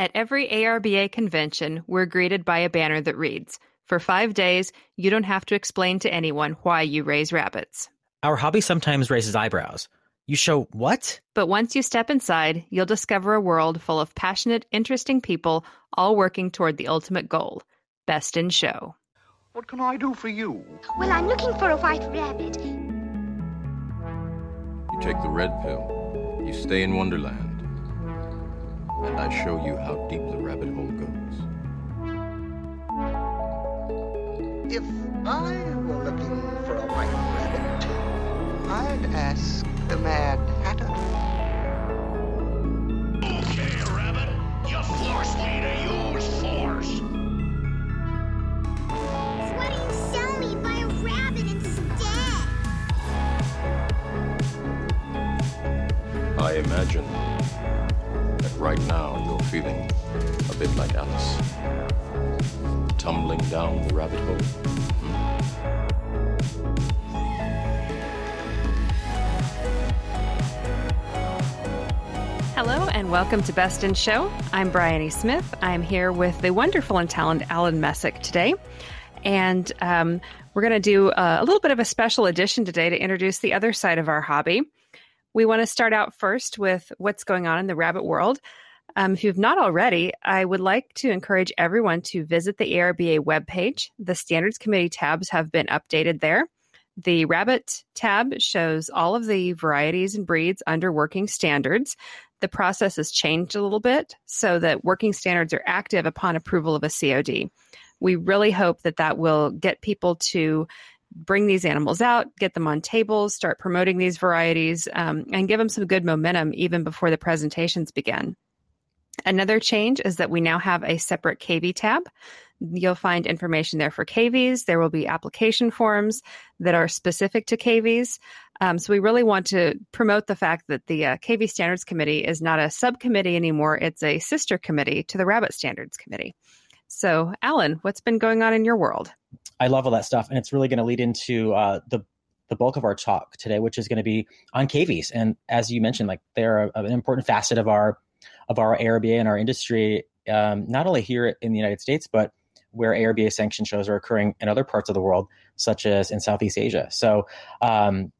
At every ARBA convention, we're greeted by a banner that reads, For five days, you don't have to explain to anyone why you raise rabbits. Our hobby sometimes raises eyebrows. You show what? But once you step inside, you'll discover a world full of passionate, interesting people all working toward the ultimate goal best in show. What can I do for you? Well, I'm looking for a white rabbit. You take the red pill, you stay in Wonderland, and I show you how deep the rabbit hole goes. If I were looking for a white rabbit, I'd ask the Mad Hatter. Okay, Rabbit, you force me to use force. Why don't you sell me buy a rabbit instead? I imagine that right now you're feeling a bit like Alice. Tumbling down the rabbit hole. Hello and welcome to Best in Show. I'm Bryony Smith. I'm here with the wonderful and talented Alan Messick today. And um, we're going to do a, a little bit of a special edition today to introduce the other side of our hobby. We want to start out first with what's going on in the rabbit world. Um, if you've not already, I would like to encourage everyone to visit the ARBA webpage. The Standards Committee tabs have been updated there. The Rabbit tab shows all of the varieties and breeds under working standards. The process has changed a little bit so that working standards are active upon approval of a COD. We really hope that that will get people to bring these animals out, get them on tables, start promoting these varieties, um, and give them some good momentum even before the presentations begin. Another change is that we now have a separate cavy tab. You'll find information there for cavies. There will be application forms that are specific to cavies. Um, so we really want to promote the fact that the uh, cavy Standards Committee is not a subcommittee anymore. It's a sister committee to the Rabbit Standards Committee. So, Alan, what's been going on in your world? I love all that stuff, and it's really going to lead into uh, the the bulk of our talk today, which is going to be on cavies. And as you mentioned, like they're an important facet of our of our ARBA and our industry, um, not only here in the United States, but where ARBA sanction shows are occurring in other parts of the world, such as in Southeast Asia. So um,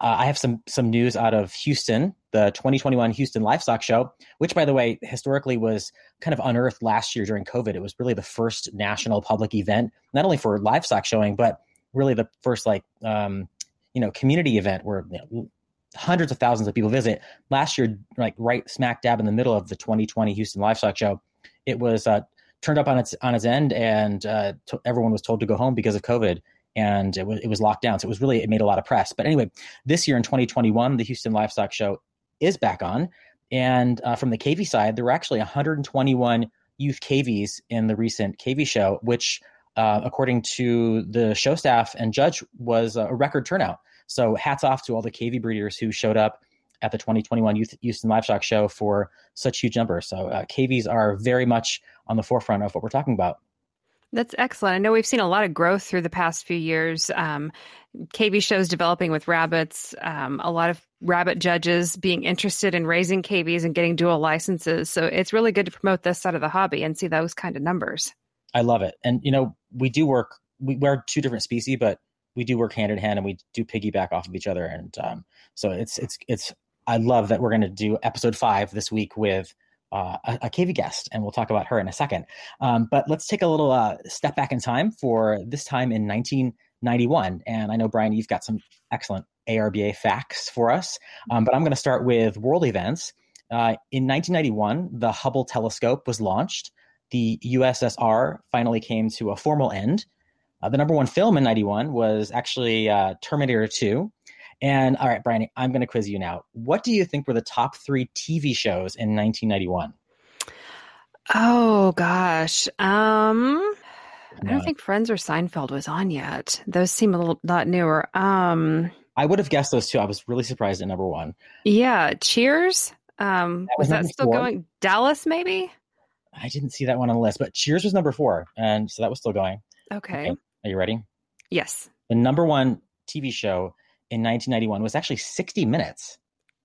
uh, I have some some news out of Houston, the 2021 Houston Livestock Show, which, by the way, historically was kind of unearthed last year during COVID. It was really the first national public event, not only for livestock showing, but really the first like um, you know community event where you know, hundreds of thousands of people visit. Last year, like right smack dab in the middle of the 2020 Houston Livestock Show, it was uh, turned up on its on its end, and uh, t- everyone was told to go home because of COVID, and it was it was locked down. So it was really it made a lot of press. But anyway, this year in 2021, the Houston Livestock Show is back on, and uh, from the cavy side, there were actually 121 youth cavies in the recent cavy show, which, uh, according to the show staff and judge, was a record turnout. So hats off to all the cavy breeders who showed up at the 2021 Youth Houston Livestock Show for such huge numbers. So uh, cavies are very much on the forefront of what we're talking about. That's excellent. I know we've seen a lot of growth through the past few years. Um, cavy shows developing with rabbits, um, a lot of rabbit judges being interested in raising cavies and getting dual licenses. So it's really good to promote this side of the hobby and see those kind of numbers. I love it. And, you know, we do work, we, we're two different species, but we do work hand in hand and we do piggyback off of each other. And um, so it's, it's, it's, I love that we're going to do episode five this week with uh, a, a cavy guest, and we'll talk about her in a second. Um, but let's take a little uh, step back in time for this time in 1991. And I know, Brian, you've got some excellent ARBA facts for us, um, but I'm going to start with world events. Uh, in 1991, the Hubble telescope was launched. The USSR finally came to a formal end. Uh, the number one film in 91 was actually uh, Terminator 2. And all right, Brian, I'm going to quiz you now. What do you think were the top three TV shows in 1991? Oh gosh, um, I don't think Friends or Seinfeld was on yet. Those seem a little lot newer. Um, I would have guessed those two. I was really surprised at number one. Yeah, Cheers. Um, That was was that still four. going? Dallas, maybe. I didn't see that one on the list, but Cheers was number four, and so that was still going. Okay. Okay. Are you ready? Yes. The number one TV show in 1991 was actually 60 Minutes.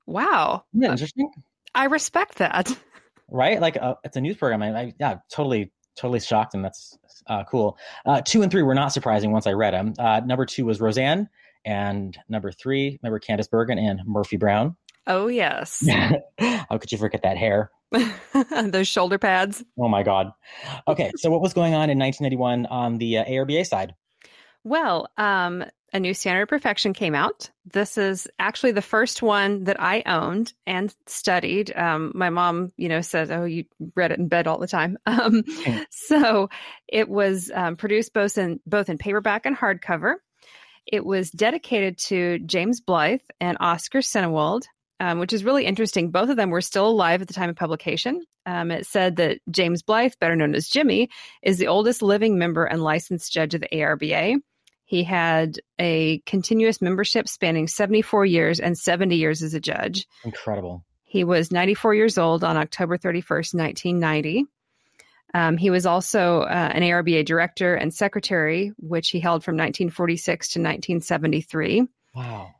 Wow. Isn't that interesting? I respect that. right? Like uh, it's a news program. I, I yeah, totally, totally shocked, and that's uh, cool. Uh, two and three were not surprising once I read them. Uh, number two was Roseanne, and number three, remember Candice Bergen and Murphy Brown. Oh yes, How could you forget that hair? those shoulder pads. Oh my God. Okay, so what was going on in 1991 on the uh, ARBA side? Well, um, a new standard of perfection came out. This is actually the first one that I owned and studied. Um, my mom, you know, says, "Oh, you read it in bed all the time." Um, so it was um, produced both in both in paperback and hardcover. It was dedicated to James Blythe and Oscar Sennewald, um, which is really interesting. Both of them were still alive at the time of publication. Um, it said that James Blythe, better known as Jimmy, is the oldest living member and licensed judge of the ARBA. He had a continuous membership spanning 74 years and 70 years as a judge. Incredible. He was 94 years old on October 31st, 1990. Um, he was also uh, an ARBA director and secretary, which he held from 1946 to 1973. Wow.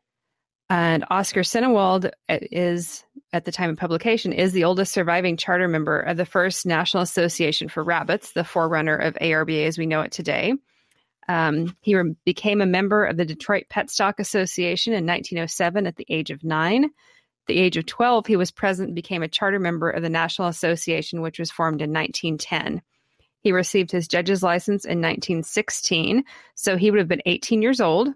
And Oscar Sennewald uh, is, at the time of publication, is the oldest surviving charter member of the first National Association for Rabbits, the forerunner of ARBA as we know it today. Um, he re- became a member of the Detroit Pet Stock Association in 1907 at the age of nine. The age of 12, he was president and became a charter member of the National Association, which was formed in 1910. He received his judge's license in 1916, so he would have been 18 years old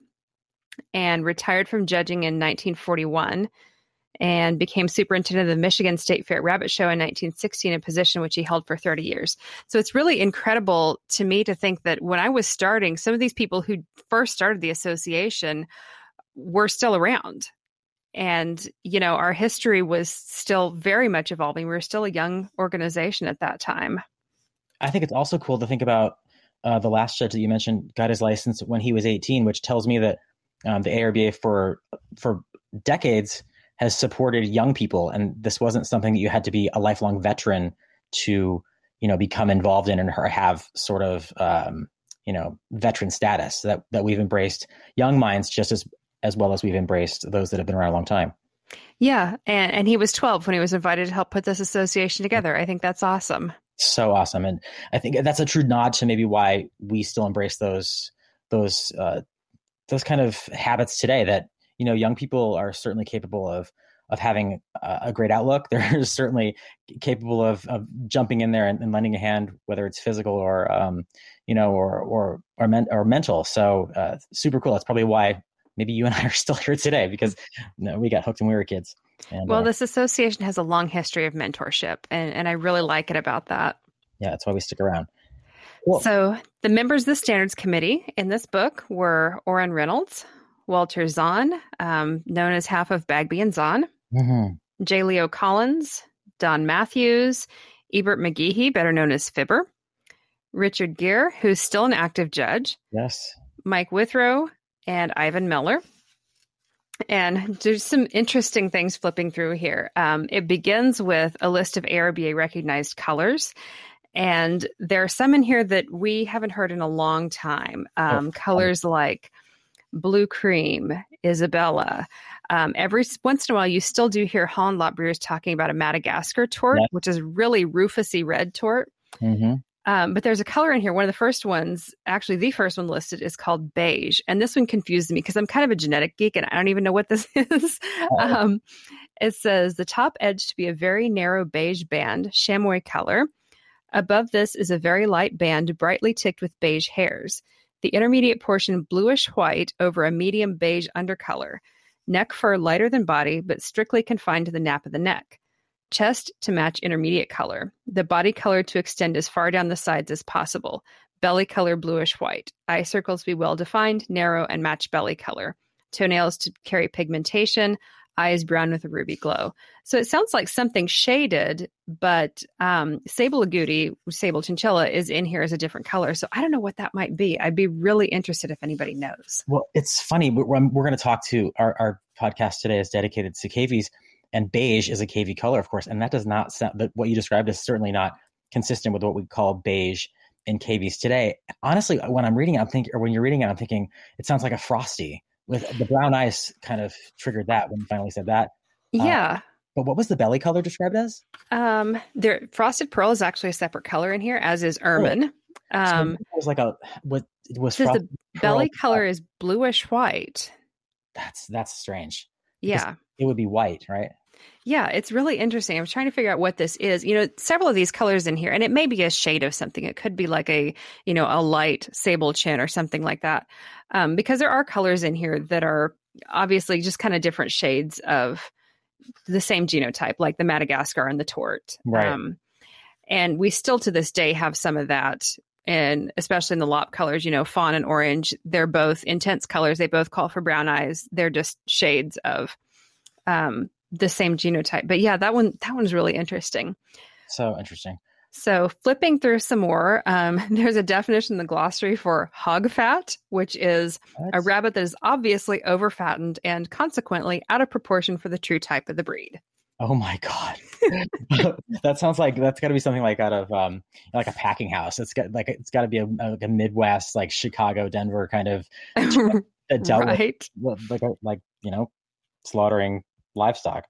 and retired from judging in 1941 and became superintendent of the Michigan State Fair Rabbit Show in 1916, a position which he held for 30 years. So it's really incredible to me to think that when I was starting, some of these people who first started the association were still around. And, you know, our history was still very much evolving. We were still a young organization at that time. I think it's also cool to think about uh, the last judge that you mentioned got his license when he was 18, which tells me that um, the ARBA for for decades has supported young people, and this wasn't something that you had to be a lifelong veteran to, you know, become involved in and have sort of, um, you know, veteran status. That that we've embraced young minds just as as well as we've embraced those that have been around a long time. Yeah, and and he was 12 when he was invited to help put this association together. I think that's awesome. So awesome, and I think that's a true nod to maybe why we still embrace those those uh, those kind of habits today. That you know, young people are certainly capable of of having a, great outlook. They're certainly capable of, of jumping in there and, and, lending a hand, whether it's physical or um, you know, or or or, men, or mental. So uh, super cool. That's probably why maybe you and I are still here today because you know, we got hooked when we were kids. And, well, uh, this association has a long history of mentorship, and, and I really like it about that. Yeah, that's why we stick around. Cool. So, the members of the Standards Committee in this book were Orrin Reynolds, Walter Zahn, um, known as half of Bagby and Zahn, mm-hmm. J. Leo Collins, Don Matthews, Ebert McGehee, better known as Fibber, Richard Gere, who's still an active judge, yes, Mike Withrow, and Ivan Miller. And there's some interesting things flipping through here. Um, it begins with a list of ARBA recognized colors. And there are some in here that we haven't heard in a long time. Um, oh, colors like blue cream, Isabella. Um, every once in a while, you still do hear Holland lop brewers talking about a Madagascar tort, yep. which is really rufusy red tort. Mm-hmm. Um, but there's a color in here. One of the first ones, actually, the first one listed is called beige. And this one confused me because I'm kind of a genetic geek and I don't even know what this is. Oh. Um, it says the top edge to be a very narrow beige band, chamois color. Above this is a very light band, brightly ticked with beige hairs. The intermediate portion bluish white over a medium beige undercolor. Neck fur lighter than body, but strictly confined to the nape of the neck. Chest to match intermediate color. The body color to extend as far down the sides as possible. Belly color bluish white. Eye circles be well defined, narrow, and match belly color. Toenails to carry pigmentation. Eyes brown with a ruby glow. So it sounds like something shaded, but um, sable agouti, sable chinchilla, is in here as a different color. So I don't know what that might be. I'd be really interested if anybody knows. Well, it's funny. We're, we're going to talk to our, our podcast today is dedicated to cavies and beige is a cavy color, of course, and that does not sound. What you described is certainly not consistent with what we call beige in cavies today. Honestly, when I'm reading it, I'm thinking, or when you're reading it, I'm thinking it sounds like a frosty. With the brown ice, kind of triggered that when you finally said that. Uh, yeah. But what was the belly color described as? Um, there, frosted pearl is actually a separate color in here, as is ermine. Um, so it was like a what was says the belly pearl- color is bluish white. That's that's strange. Yeah. It would be white, right? Yeah, it's really interesting. I was trying to figure out what this is. You know, several of these colors in here, and it may be a shade of something. It could be like a, you know, a light sable chin or something like that. Um, because there are colors in here that are obviously just kind of different shades of the same genotype, like the Madagascar and the Tort. Right. Um, and we still to this day have some of that. And especially in the lop colors, you know, fawn and orange, they're both intense colors. They both call for brown eyes. They're just shades of um, the same genotype. But yeah, that one that one's really interesting. So interesting. So flipping through some more, um, there's a definition in the glossary for hog fat, which is a rabbit that is obviously overfattened and consequently out of proportion for the true type of the breed. Oh my god, that sounds like that's got to be something like out of um like a packing house. It's got like it's got to be a, like a Midwest like Chicago, Denver kind of that dealt right. with, like like you know slaughtering livestock.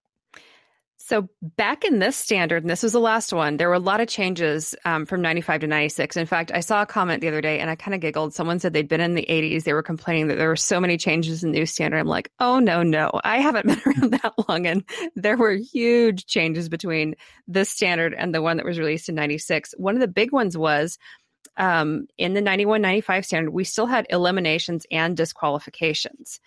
So back in this standard, and this was the last one, there were a lot of changes um, from 95 to 96. In fact, I saw a comment the other day and I kind of giggled. Someone said they'd been in the 80s. They were complaining that there were so many changes in the new standard. I'm like, oh, no, no. I haven't been around that long. And there were huge changes between this standard and the one that was released in 96. One of the big ones was um, in the 91 95 standard, we still had eliminations and disqualifications.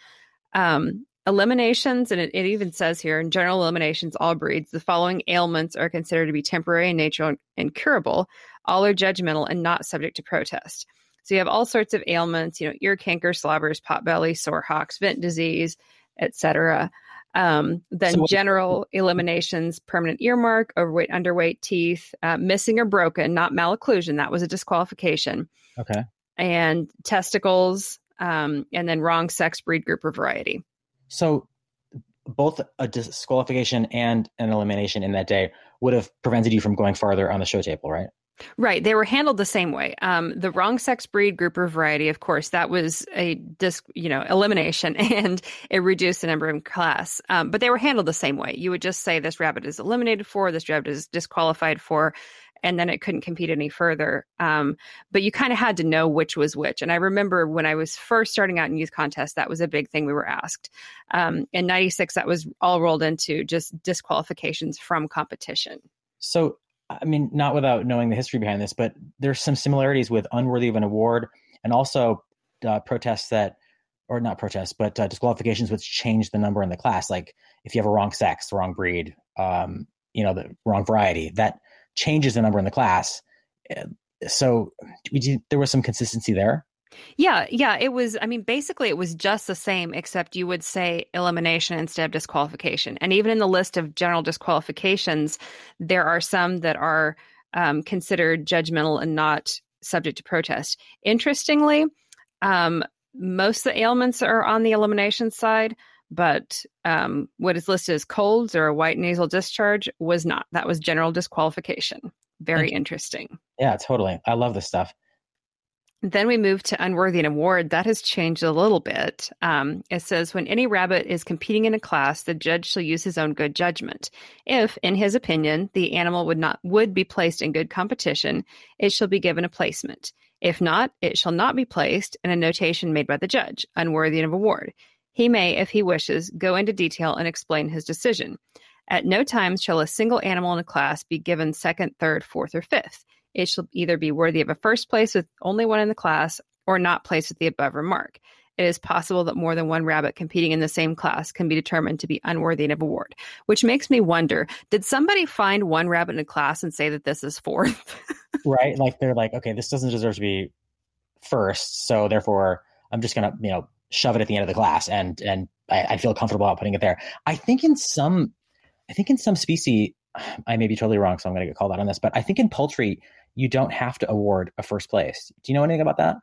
Um, eliminations, and it, it even says here in general eliminations, all breeds, the following ailments are considered to be temporary in nature and, curable. All are judgmental and not subject to protest. So you have all sorts of ailments, you know, ear canker, slobbers, potbelly, sore hocks, vent disease, etc. Um, then So general eliminations, permanent earmark, overweight, underweight, teeth, uh, missing or broken, not malocclusion. That was a disqualification Okay. and testicles, um, and then wrong sex, breed, group, or variety. So both a disqualification and an elimination in that day would have prevented you from going farther on the show table, right? Right. They were handled the same way. Um, the wrong sex, breed, group, or variety, of course, that was a disc, you know, elimination and it reduced the number in class. Um, but they were handled the same way. You would just say this rabbit is eliminated for, this rabbit is disqualified for, and then it couldn't compete any further. Um, but you kind of had to know which was which. And I remember when I was first starting out in youth contests, that was a big thing we were asked. Um, in 96, that was all rolled into just disqualifications from competition. So, I mean, not without knowing the history behind this, but there's some similarities with unworthy of an award and also uh, protests that, or not protests, but uh, disqualifications which change the number in the class. Like if you have a wrong sex, the wrong breed, um, you know, the wrong variety, that changes the number in the class. Uh, So did, there was some consistency there. Yeah, yeah, it was. I mean, basically, it was just the same, except you would say elimination instead of disqualification. And even in the list of general disqualifications, there are some that are um, considered judgmental and not subject to protest. Interestingly, um, most of the ailments are on the elimination side, but um, what is listed as colds or a white nasal discharge was not. That was general disqualification. Very interesting. Yeah, totally. I love this stuff. Then we move to unworthy an award. That has changed a little bit. Um, it says when any rabbit is competing in a class, the judge shall use his own good judgment. If, in his opinion, the animal would not would be placed in good competition, it shall be given a placement. If not, it shall not be placed, and a notation made by the judge, unworthy of award. He may, if he wishes, go into detail and explain his decision. At no time shall a single animal in a class be given second, third, fourth, or fifth. It shall either be worthy of a first place with only one in the class or not placed with the above remark. It is possible that more than one rabbit competing in the same class can be determined to be unworthy of award, which makes me wonder did somebody find one rabbit in a class and say that this is fourth? right? Like they're like, okay, this doesn't deserve to be first, so therefore I'm just gonna, you know, shove it at the end of the class, and and I, I feel comfortable about putting it there. I think in some, I think in some species, I may be totally wrong, so I'm gonna get called out on this, but I think in poultry you don't have to award a first place. Do you know anything about that?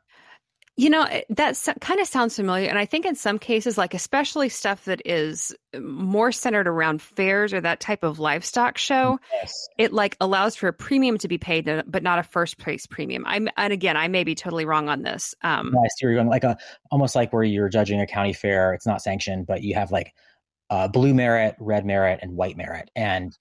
You know, that kind of sounds familiar. And I think in some cases, like especially stuff that is more centered around fairs or that type of livestock show, Yes. it like allows for a premium to be paid, but not a first place premium. I'm, and again, I may be totally wrong on this. Um, I see where you're going. Like a almost like where you're judging a county fair. It's not sanctioned, but you have like uh, blue merit, red merit, and white merit. And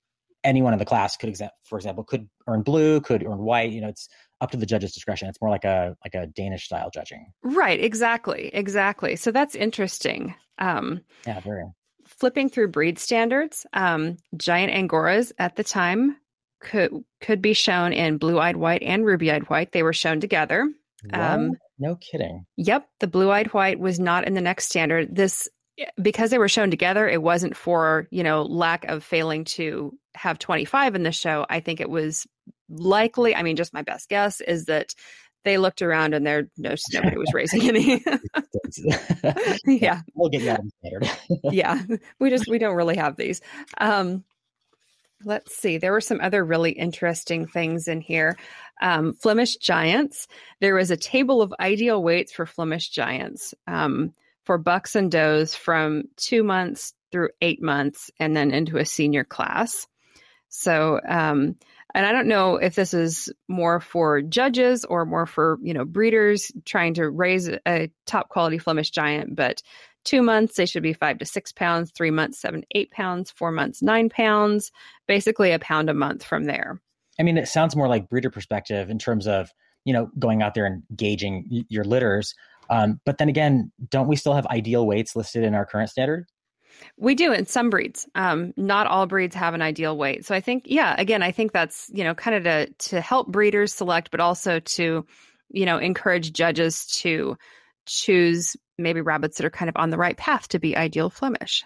anyone in the class could, for example, could earn blue, could earn white. You know, it's up to the judge's discretion. It's more like a like a Danish style judging. Right. Exactly. Exactly. So that's interesting. Um, Yeah, very. flipping through breed standards, um, giant angoras at the time could could be shown in blue-eyed white and ruby-eyed white. They were shown together. Um, no kidding. Yep, the blue-eyed white was not in the next standard. This because they were shown together, it wasn't for, you know, lack of failing to have 25 in the show. I think it was likely, I mean, just my best guess is that they looked around and there no nobody was raising any. yeah. we'll get you out of the yeah. We just we don't really have these. Um let's see. There were some other really interesting things in here. Um, flemish giants. There was a table of ideal weights for flemish giants um, for bucks and does from two months through eight months and then into a senior class so um, and i don't know if this is more for judges or more for you know breeders trying to raise a top quality flemish giant but two months they should be five to six pounds three months seven eight pounds four months nine pounds basically a pound a month from there I mean, it sounds more like breeder perspective in terms of you know going out there and gauging your litters. Um, but then again, don't we still have ideal weights listed in our current standard? We do in some breeds um, not all breeds have an ideal weight so i think yeah again i think that's you know kind of to to help breeders select but also to you know encourage judges to choose maybe rabbits that are kind of on the right path to be ideal flemish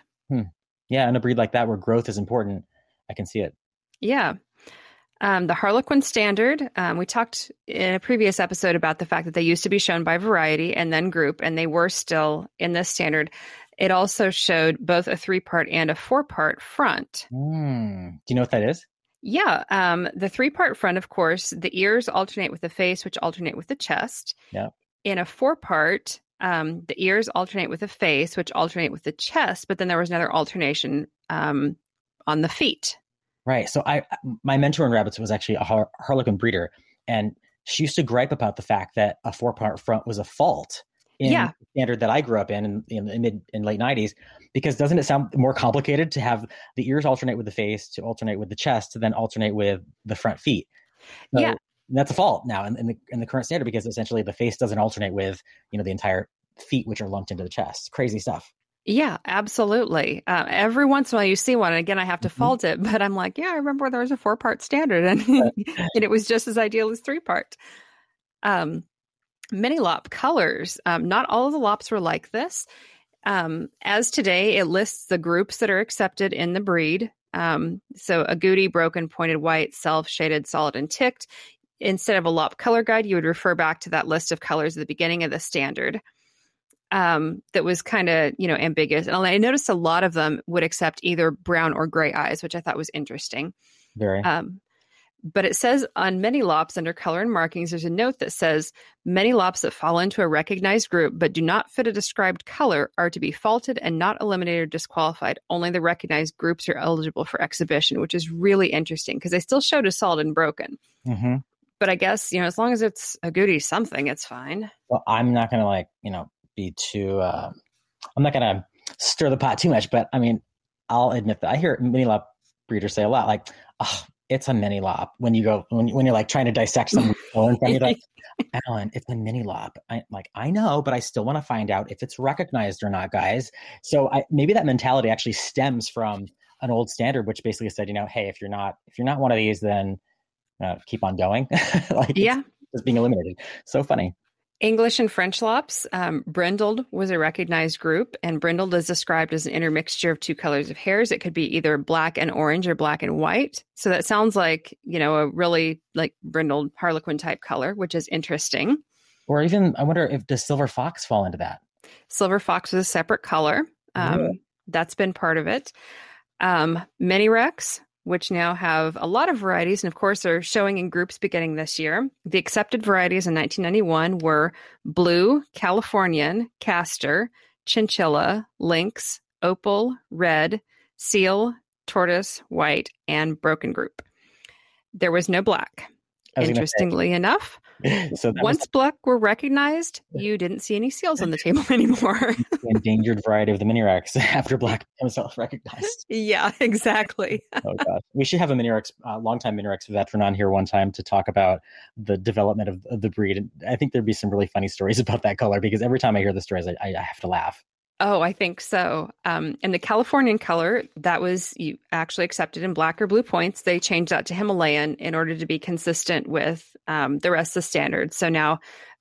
Yeah, in a breed like that where growth is important, I can see it. Yeah. Um, the Harlequin standard, um, we talked in a previous episode about the fact that they used to be shown by variety and then group, and they were still in this standard. It also showed both a three part and a four part front. Hmm. Do you know what that is? Yeah. Um, the three part front, of course, the ears alternate with the face, which alternate with the chest. Yeah. In a four part, um, the ears alternate with the face, which alternate with the chest, but then there was another alternation um, on the feet. Right. So I, my mentor in rabbits was actually a har- Harlequin breeder, and she used to gripe about the fact that a four part front was a fault in Yeah. the standard that I grew up in in, in the mid and late '90s. Because doesn't it sound more complicated to have the ears alternate with the face, to alternate with the chest, to then alternate with the front feet? So Yeah. that's a fault now in, in the in the current standard because essentially the face doesn't alternate with you know the entire feet, which are lumped into the chest. Crazy stuff. Yeah, absolutely. Uh, every once in a while you see one, and again, I have to Mhm. fault it, but I'm like, yeah, I remember there was a four part standard, and and it was just as ideal as three part. Um, mini lop colors. Um, not all of the lops were like this. Um, as today, it lists the groups that are accepted in the breed. Um, so agouti, broken, pointed white, self, shaded, solid, and ticked. Instead of a lop color guide, you would refer back to that list of colors at the beginning of the standard um, that was kind of you know ambiguous. And I noticed a lot of them would accept either brown or gray eyes, which I thought was interesting. Very. Um, but it says on mini lops under color and markings, there's a note that says mini lops that fall into a recognized group but do not fit a described color are to be faulted and not eliminated or disqualified. Only the recognized groups are eligible for exhibition, which is really interesting because they still showed a solid and broken. hmm But I guess you know as long as it's agouti something, it's fine. well i'm not gonna like you know be too uh i'm not gonna stir the pot too much but i mean i'll admit that i hear mini lop breeders say a lot like oh it's a mini lop when you go when, when you're like trying to dissect some in front of you like alan it's a mini lop. I like i know but i still want to find out if it's recognized or not guys. So i maybe that mentality actually stems from an old standard which basically said you know hey if you're not if you're not one of these then uh, keep on going. Like Yeah. just being eliminated. So funny English and French lops. Um, brindled was a recognized group, and brindled is described as an intermixture of two colors of hairs. It could be either black and orange or black and white. So that sounds like you know a really like brindled harlequin type color, which is interesting. Or even, I wonder if does silver fox fall into that? Silver fox is a separate color. Um, Yeah. That's been part of it. Um, mini rex, which now have a lot of varieties, and of course are showing in groups beginning this year. The accepted varieties in 1991 were blue, Californian, castor, chinchilla, lynx, opal, red, seal, tortoise, white, and broken group. There was no black. Interestingly enough, so once black were recognized, you didn't see any seals on the table anymore. the endangered variety of the mini Rex after black himself recognized. yeah, exactly. oh gosh, we should have a Minirex, uh, longtime Minirex veteran on here one time to talk about the development of, of the breed. And I think there'd be some really funny stories about that color because every time I hear the stories, I, I have to laugh. Oh, I think so. Um, and the Californian color that was you actually accepted in black or blue points. They changed that to Himalayan in order to be consistent with um, the rest of the standards. So now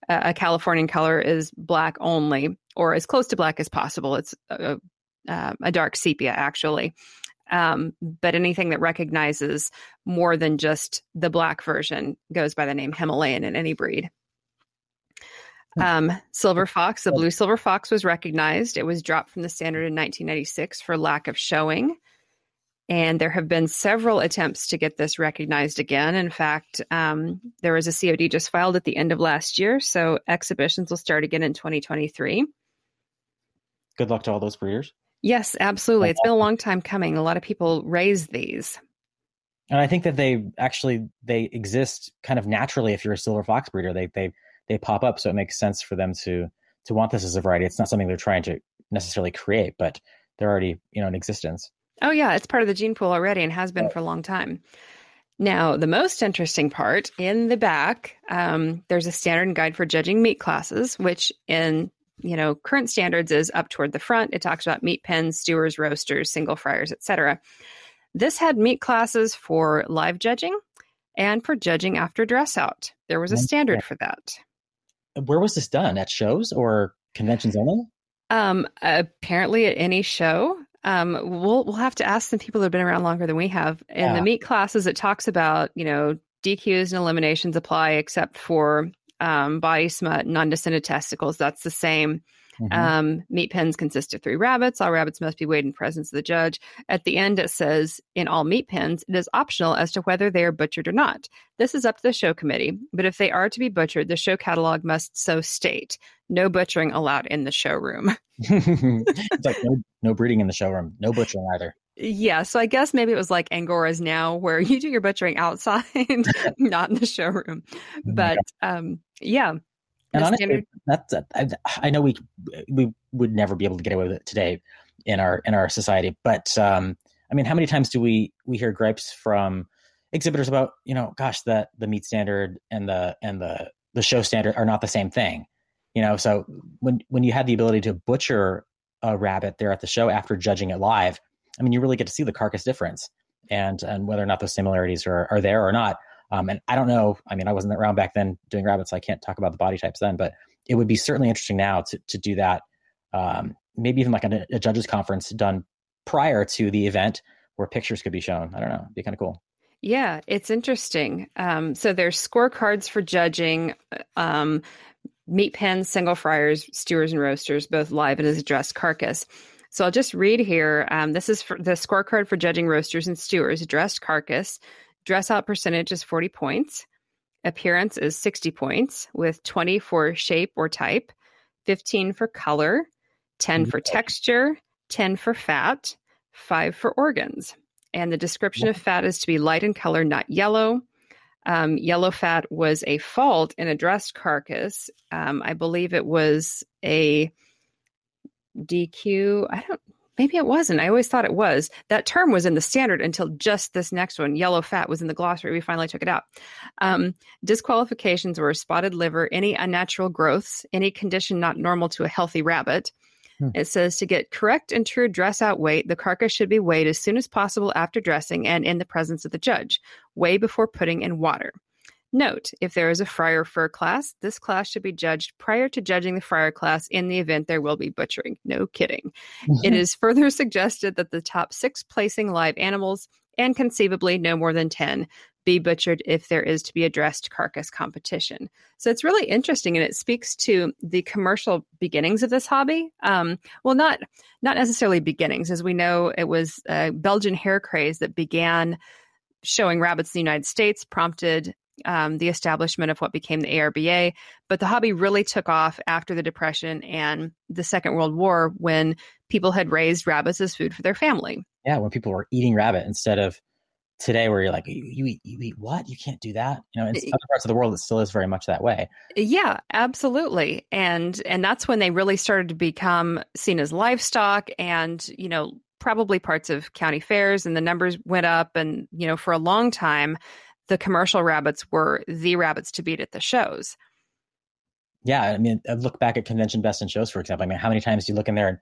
uh, a Californian color is black only, or as close to black as possible. It's a, a, a dark sepia, actually. Um, but anything that recognizes more than just the black version goes by the name Himalayan in any breed. Um, silver fox, the blue silver fox was recognized. It was dropped from the standard in 1996 for lack of showing. And there have been several attempts to get this recognized again. In fact, um, there was a COD just filed at the end of last year. So exhibitions will start again in 2023. Good luck to all those breeders. Yes, absolutely. It's been a long time coming. A lot of people raise these. And I think that they actually they exist kind of naturally if you're a silver fox breeder. They they they pop up, so it makes sense for them to to want this as a variety. It's not something they're trying to necessarily create, but they're already you know in existence. Oh, yeah, it's part of the gene pool already and has been for a long time. Now, the most interesting part in the back, um, there's a standard guide for judging meat classes, which in you know current standards is up toward the front. It talks about meat pens, stewers, roasters, single fryers, etc. This had meat classes for live judging and for judging after dress out. There was a standard for that. Where was this done? At shows or conventions only? Um, apparently, at any show, um, we'll we'll have to ask some people that have been around longer than we have. In Yeah. the meat classes, it talks about you know DQs and eliminations apply except for um, body smut, non-descended testicles. That's the same. Mhm. Um, meat pens consist of three rabbits. All rabbits must be weighed in presence of the judge. At the end, it says in all meat pens, it is optional as to whether they are butchered or not. This is up to the show committee, but if they are to be butchered, the show catalog must so state. No butchering allowed in the showroom. it's like no, no breeding in the showroom, no butchering either. Yeah, so I guess maybe it was like Angoras now, where you do your butchering outside, not in the showroom. But um, yeah, And honestly, standard- that's I, I know we we would never be able to get away with it today in our in our society. But um, I mean, how many times do we we hear gripes from exhibitors about you know, gosh, that the meat standard and the and the the show standard are not the same thing. You know, so when when you had the ability to butcher a rabbit there at the show after judging it live, I mean, you really get to see the carcass difference and and whether or not those similarities are are there or not. Um, and I don't know. I mean, I wasn't around back then doing rabbits, so I can't talk about the body types then. But it would be certainly interesting now to to do that. Um, maybe even like a, a judges conference done prior to the event where pictures could be shown. I don't know. It'd be kind of cool. Yeah, it's interesting. Um, so there's scorecards for judging um, meat pens, single fryers, stewers, and roasters, both live and as a dressed carcass. So I'll just read here. Um, this is for the scorecard for judging roasters and stewers. Dressed carcass, dress out percentage is 40 points. Appearance is 60 points, with 20 for shape or type, 15 for color, 10 for texture, 10 for fat, 5 for organs. And the description of fat is to be light in color, not yellow. Um, yellow fat was a fault in a dressed carcass. Um, I believe it was a DQ. I don't. Maybe it wasn't. I always thought it was. That term was in the standard until just this next one. Yellow fat was in the glossary. We finally took it out. Um, disqualifications were spotted liver, any unnatural growths, any condition not normal to a healthy rabbit. Hmm. It says to get correct and true dress out weight, the carcass should be weighed as soon as possible after dressing and in the presence of the judge. Weigh before putting in water. Note, if there is a fryer fur class, this class should be judged prior to judging the fryer class in the event there will be butchering. No kidding. it is further suggested that the top six placing live animals, and conceivably no more than 10, be butchered if there is to be a dressed carcass competition. So it's really interesting and it speaks to the commercial beginnings of this hobby. Um, well, not not necessarily beginnings, as we know it was a Belgian hair craze that began showing rabbits in the United States, prompted um, the establishment of what became the ARBA. But the hobby really took off after the Depression and the Second World War when people had raised rabbits as food for their family. Yeah, when people were eating rabbit instead of today where you're like, you, you eat, you eat what? You can't do that. You know, in other parts of the world, it still is very much that way. Yeah, absolutely. And and that's when they really started to become seen as livestock and, you know, probably parts of county fairs and the numbers went up and, you know, for a long time the commercial rabbits were the rabbits to beat at the shows. Yeah, I mean, I look back at convention best in shows, for example. I mean, how many times do you look in there and,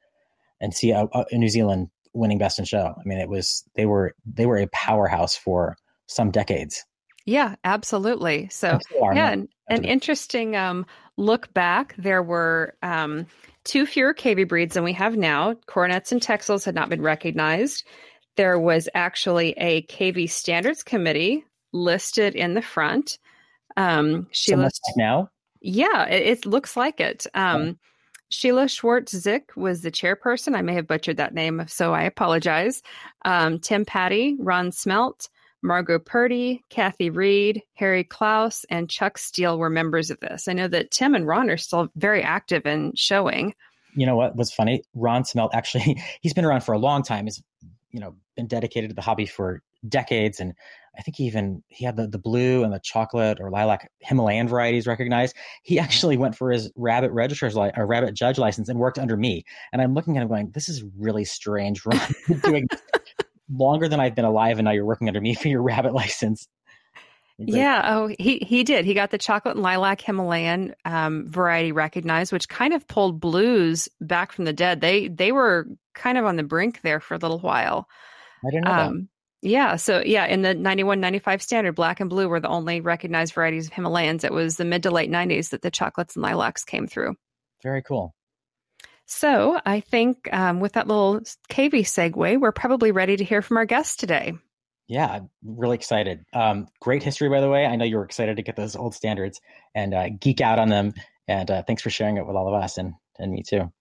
and see a, a New Zealand winning best in show? I mean, it was they were they were a powerhouse for some decades. Yeah, absolutely. So yeah, an, an interesting um, look back. There were um, two fewer cavy breeds than we have now. Coronets and Texels had not been recognized. There was actually a cavy standards committee listed in the front. Um, Sheila now. Yeah, it, it, looks like it. Um, Sheila Schwartz Zick was the chairperson. I may have butchered that name, so I apologize. Um, Tim Patty, Ron Smelt, Margot Purdy, Kathy Reed, Harry Klaus, and Chuck Steele were members of this. I know that Tim and Ron are still very active in showing. You know what was funny? Ron Smelt actually, he's been around for a long time. He's, you know, been dedicated to the hobby for decades. And I think he even he had the, the blue and the chocolate or lilac Himalayan varieties recognized. He actually went for his rabbit registrar's li- or rabbit judge license and worked under me. And I'm looking at him going, "This is really strange. Doing longer than I've been alive, and now you're working under me for your rabbit license." But, yeah. Oh, he he did. He got the chocolate and lilac Himalayan um, variety recognized, which kind of pulled blues back from the dead. They they were kind of on the brink there for a little while. I didn't know um, that. Yeah. So, yeah, in the 91 95 standard, black and blue were the only recognized varieties of Himalayans. It was the mid to late 90s that the chocolates and lilacs came through. Very cool. So, I think um, with that little cavy segue, we're probably ready to hear from our guests today. Yeah, I'm really excited. Um, great history, by the way. I know you were excited to get those old standards and uh, geek out on them. And uh, thanks for sharing it with all of us and, and me too.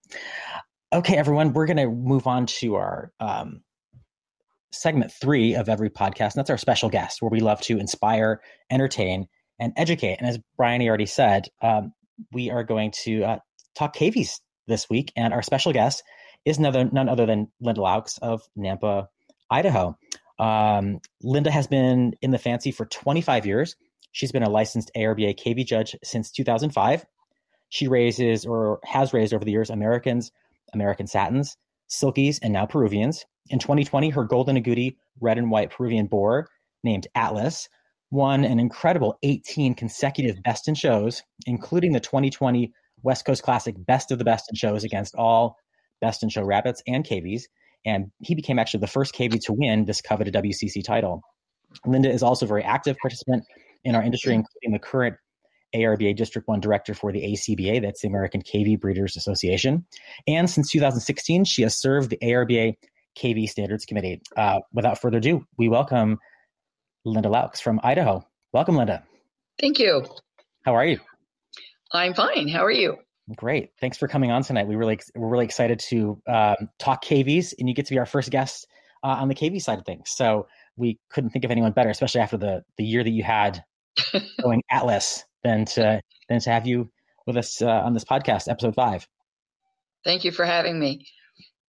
Okay, everyone, we're going to move on to our um, segment three of every podcast, and that's our special guest, where we love to inspire, entertain, and educate. And as Brian already said, um, we are going to uh, talk cavies this week, and our special guest is none, none other than Linda Laux of Nampa, Idaho. Um, Linda has been in the fancy for 25 years. She's been a licensed ARBA cavy judge since 2005. She raises or has raised over the years Americans, American Satins, Silkies, and now Peruvians. In 2020, her golden agouti red and white Peruvian boar named Atlas won an incredible 18 consecutive best in shows, including the 2020 West Coast Classic Best of the Best in Shows against all best in show rabbits and cavies. And he became actually the first cavy to win this coveted WCC title. Linda is also a very active participant in our industry, including the current ARBA District 1 Director for the ACBA, that's the American Cavy Breeders Association. And since 2016, she has served the ARBA cavy Standards Committee. Uh, without further ado, we welcome Linda Laux from Idaho. Welcome, Linda. Thank you. How are you? I'm fine. How are you? Great. Thanks for coming on tonight. We really we're really excited to um, talk cavies, and you get to be our first guest uh, on the cavy side of things. So we couldn't think of anyone better, especially after the the year that you had going Atlas, than to than to have you with us uh, on this podcast, episode five. Thank you for having me.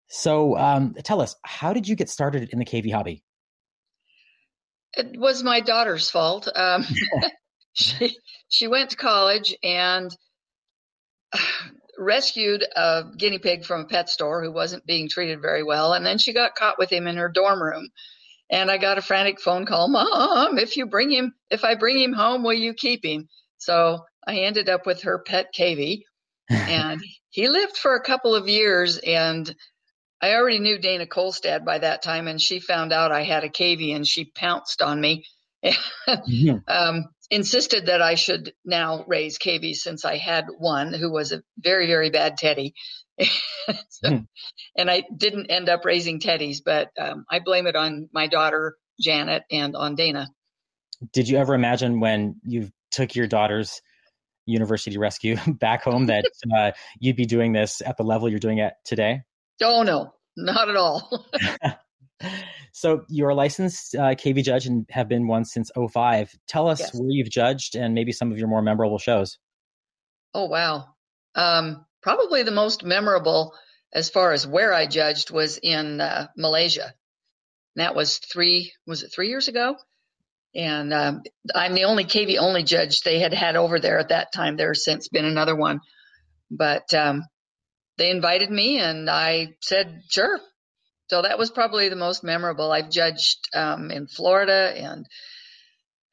So um, tell us, how did you get started in the cavy hobby? It was my daughter's fault. Um, she she went to college and rescued a guinea pig from a pet store who wasn't being treated very well, and then she got caught with him in her dorm room. And I got a frantic phone call, Mom, if you bring him, if I bring him home, will you keep him? So I ended up with her pet cavy, and he lived for a couple of years and I already knew Dana Kolstad by that time, and she found out I had a cavy and she pounced on me. mm-hmm. um, insisted that I should now raise cavy since I had one who was a very, very bad teddy. so, mm. And I didn't end up raising teddies, but um, I blame it on my daughter, Janet, and on Dana. Did you ever imagine when you took your daughter's university rescue back home that uh, you'd be doing this at the level you're doing it today? Oh no, not at all. so you're a licensed uh, cavy judge and have been one since 05. Tell us yes. where you've judged and maybe some of your more memorable shows. Oh wow. Um, probably the most memorable as far as where I judged was in uh, Malaysia. that was three, was it three years ago? And um, I'm the only cavy only judge they had had over there at that time. There's since been another one, but um, they invited me, and I said sure. So that was probably the most memorable. I've judged um, in Florida and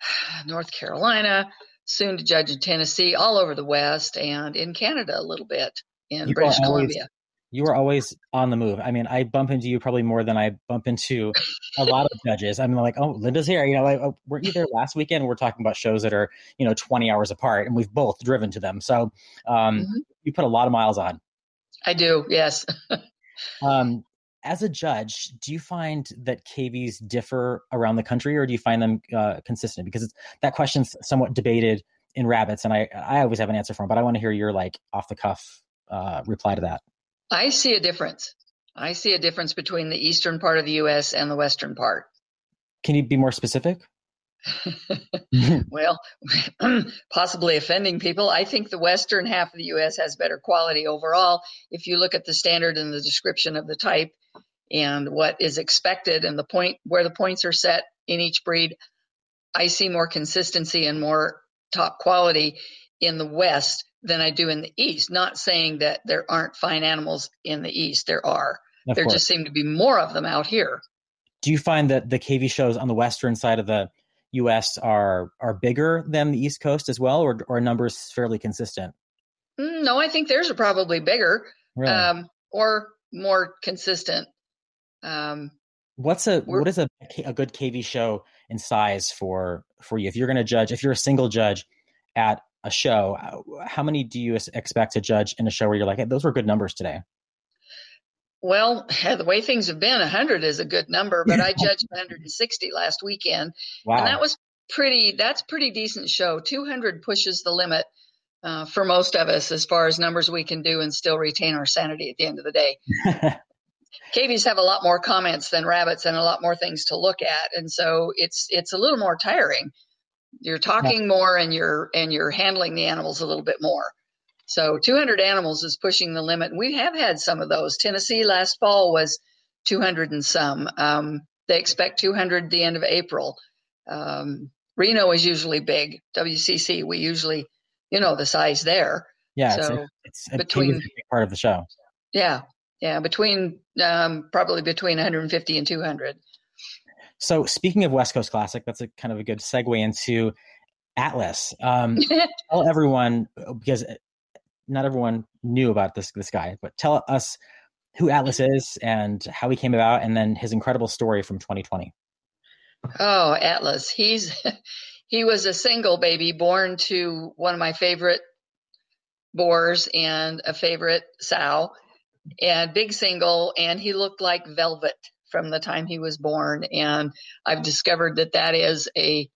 North Carolina, soon to judge in Tennessee, all over the West, and in Canada a little bit in You British always- Columbia. You are always on the move. I mean, I bump into you probably more than I bump into a lot of judges. I'm like, oh, Linda's here. You know, like, oh, weren't you there last weekend? We're talking about shows that are, you know, 20 hours apart, and we've both driven to them. So um, Mhm. you put a lot of miles on. I do, yes. Um, as a judge, do you find that cavies differ around the country, or do you find them uh, consistent? Because it's, that question's somewhat debated in rabbits, and I I always have an answer for them, but I want to hear your like off the cuff uh, reply to that. I see a difference. I see a difference between the eastern part of the U.S. and the western part. Can you be more specific? Well, possibly offending people. I think the western half of the U.S. has better quality overall. If you look at the standard and the description of the type and what is expected and the point where the points are set in each breed, I see more consistency and more top quality in the west than I do in the east. Not saying that there aren't fine animals in the east. There are. Of there course. just seem to be more of them out here. do you find that the cavy shows on the western side of the U.S. are are bigger than the East Coast as well, or or are numbers fairly consistent? Mm, No, I think theirs are probably bigger. Really? um, or more consistent. Um, What's a what is a a good cavy show in size for for you? If you're going to judge, if you're a single judge at a show, uh, how many do you expect to judge in a show where you're like, hey, those were good numbers today? well, the way things have been, 100 is a good number, but I judged 160 last weekend, Wow. and that was pretty. That's pretty decent show. 200 pushes the limit uh, for most of us as far as numbers we can do and still retain our sanity at the end of the day. cavies have a lot more comments than rabbits and a lot more things to look at, and so it's it's a little more tiring. You're talking more and you're and you're handling the animals a little bit more. So 200 animals is pushing the limit. We have had some of those. Tennessee last fall was 200 and some. Um, they expect 200 the end of April. Um, Reno is usually big. WCC we usually, you know, the size there. yeah, it's, so it's, it's between- a big part of the show. Yeah, yeah, between um, probably between 150 and 200. So speaking of West Coast Classic, that's a kind of a good segue into Atlas. Um, tell everyone uh, because uh, not everyone knew about this this guy, but tell us who Atlas mm-hmm. is and how he came about, and then his incredible story from 2020. Oh, Atlas. He's he was a single baby born to one of my favorite boars and a favorite sow and big single and he looked like velvet from the time he was born and I've discovered that that is a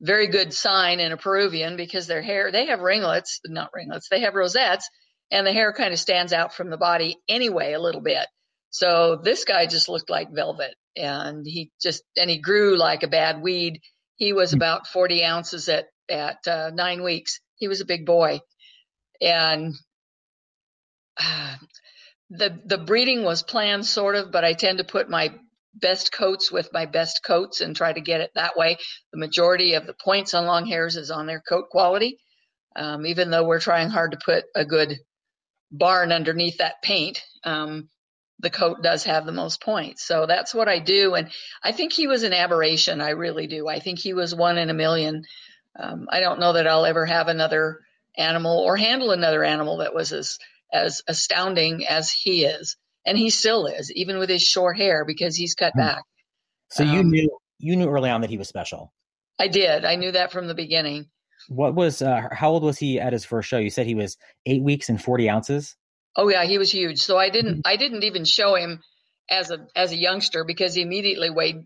very good sign in a Peruvian because their hair they have ringlets, not ringlets, they have rosettes and the hair kind of stands out from the body anyway a little bit. So this guy just looked like velvet and he just and he grew like a bad weed. He was about 40 ounces at at uh, nine weeks. He was a big boy, and uh, the the breeding was planned sort of, but I tend to put my best coats with my best coats and try to get it that way. The majority of the points on long hairs is on their coat quality, um, even though we're trying hard to put a good barn underneath that paint. Um, the coat does have the most points. So that's what I do. And I think he was an aberration. I really do. I think he was one in a million. Um, I don't know that I'll ever have another animal or handle another animal that was as, as astounding as he is. And he still is, even with his short hair, because he's cut Hmm. back. So you Um, knew you knew early on that he was special. I did. I knew that from the beginning. What was uh, how old was he at his first show? You said he was eight weeks and 40 ounces. Oh yeah, he was huge. So I didn't I didn't even show him as a as a youngster because he immediately weighed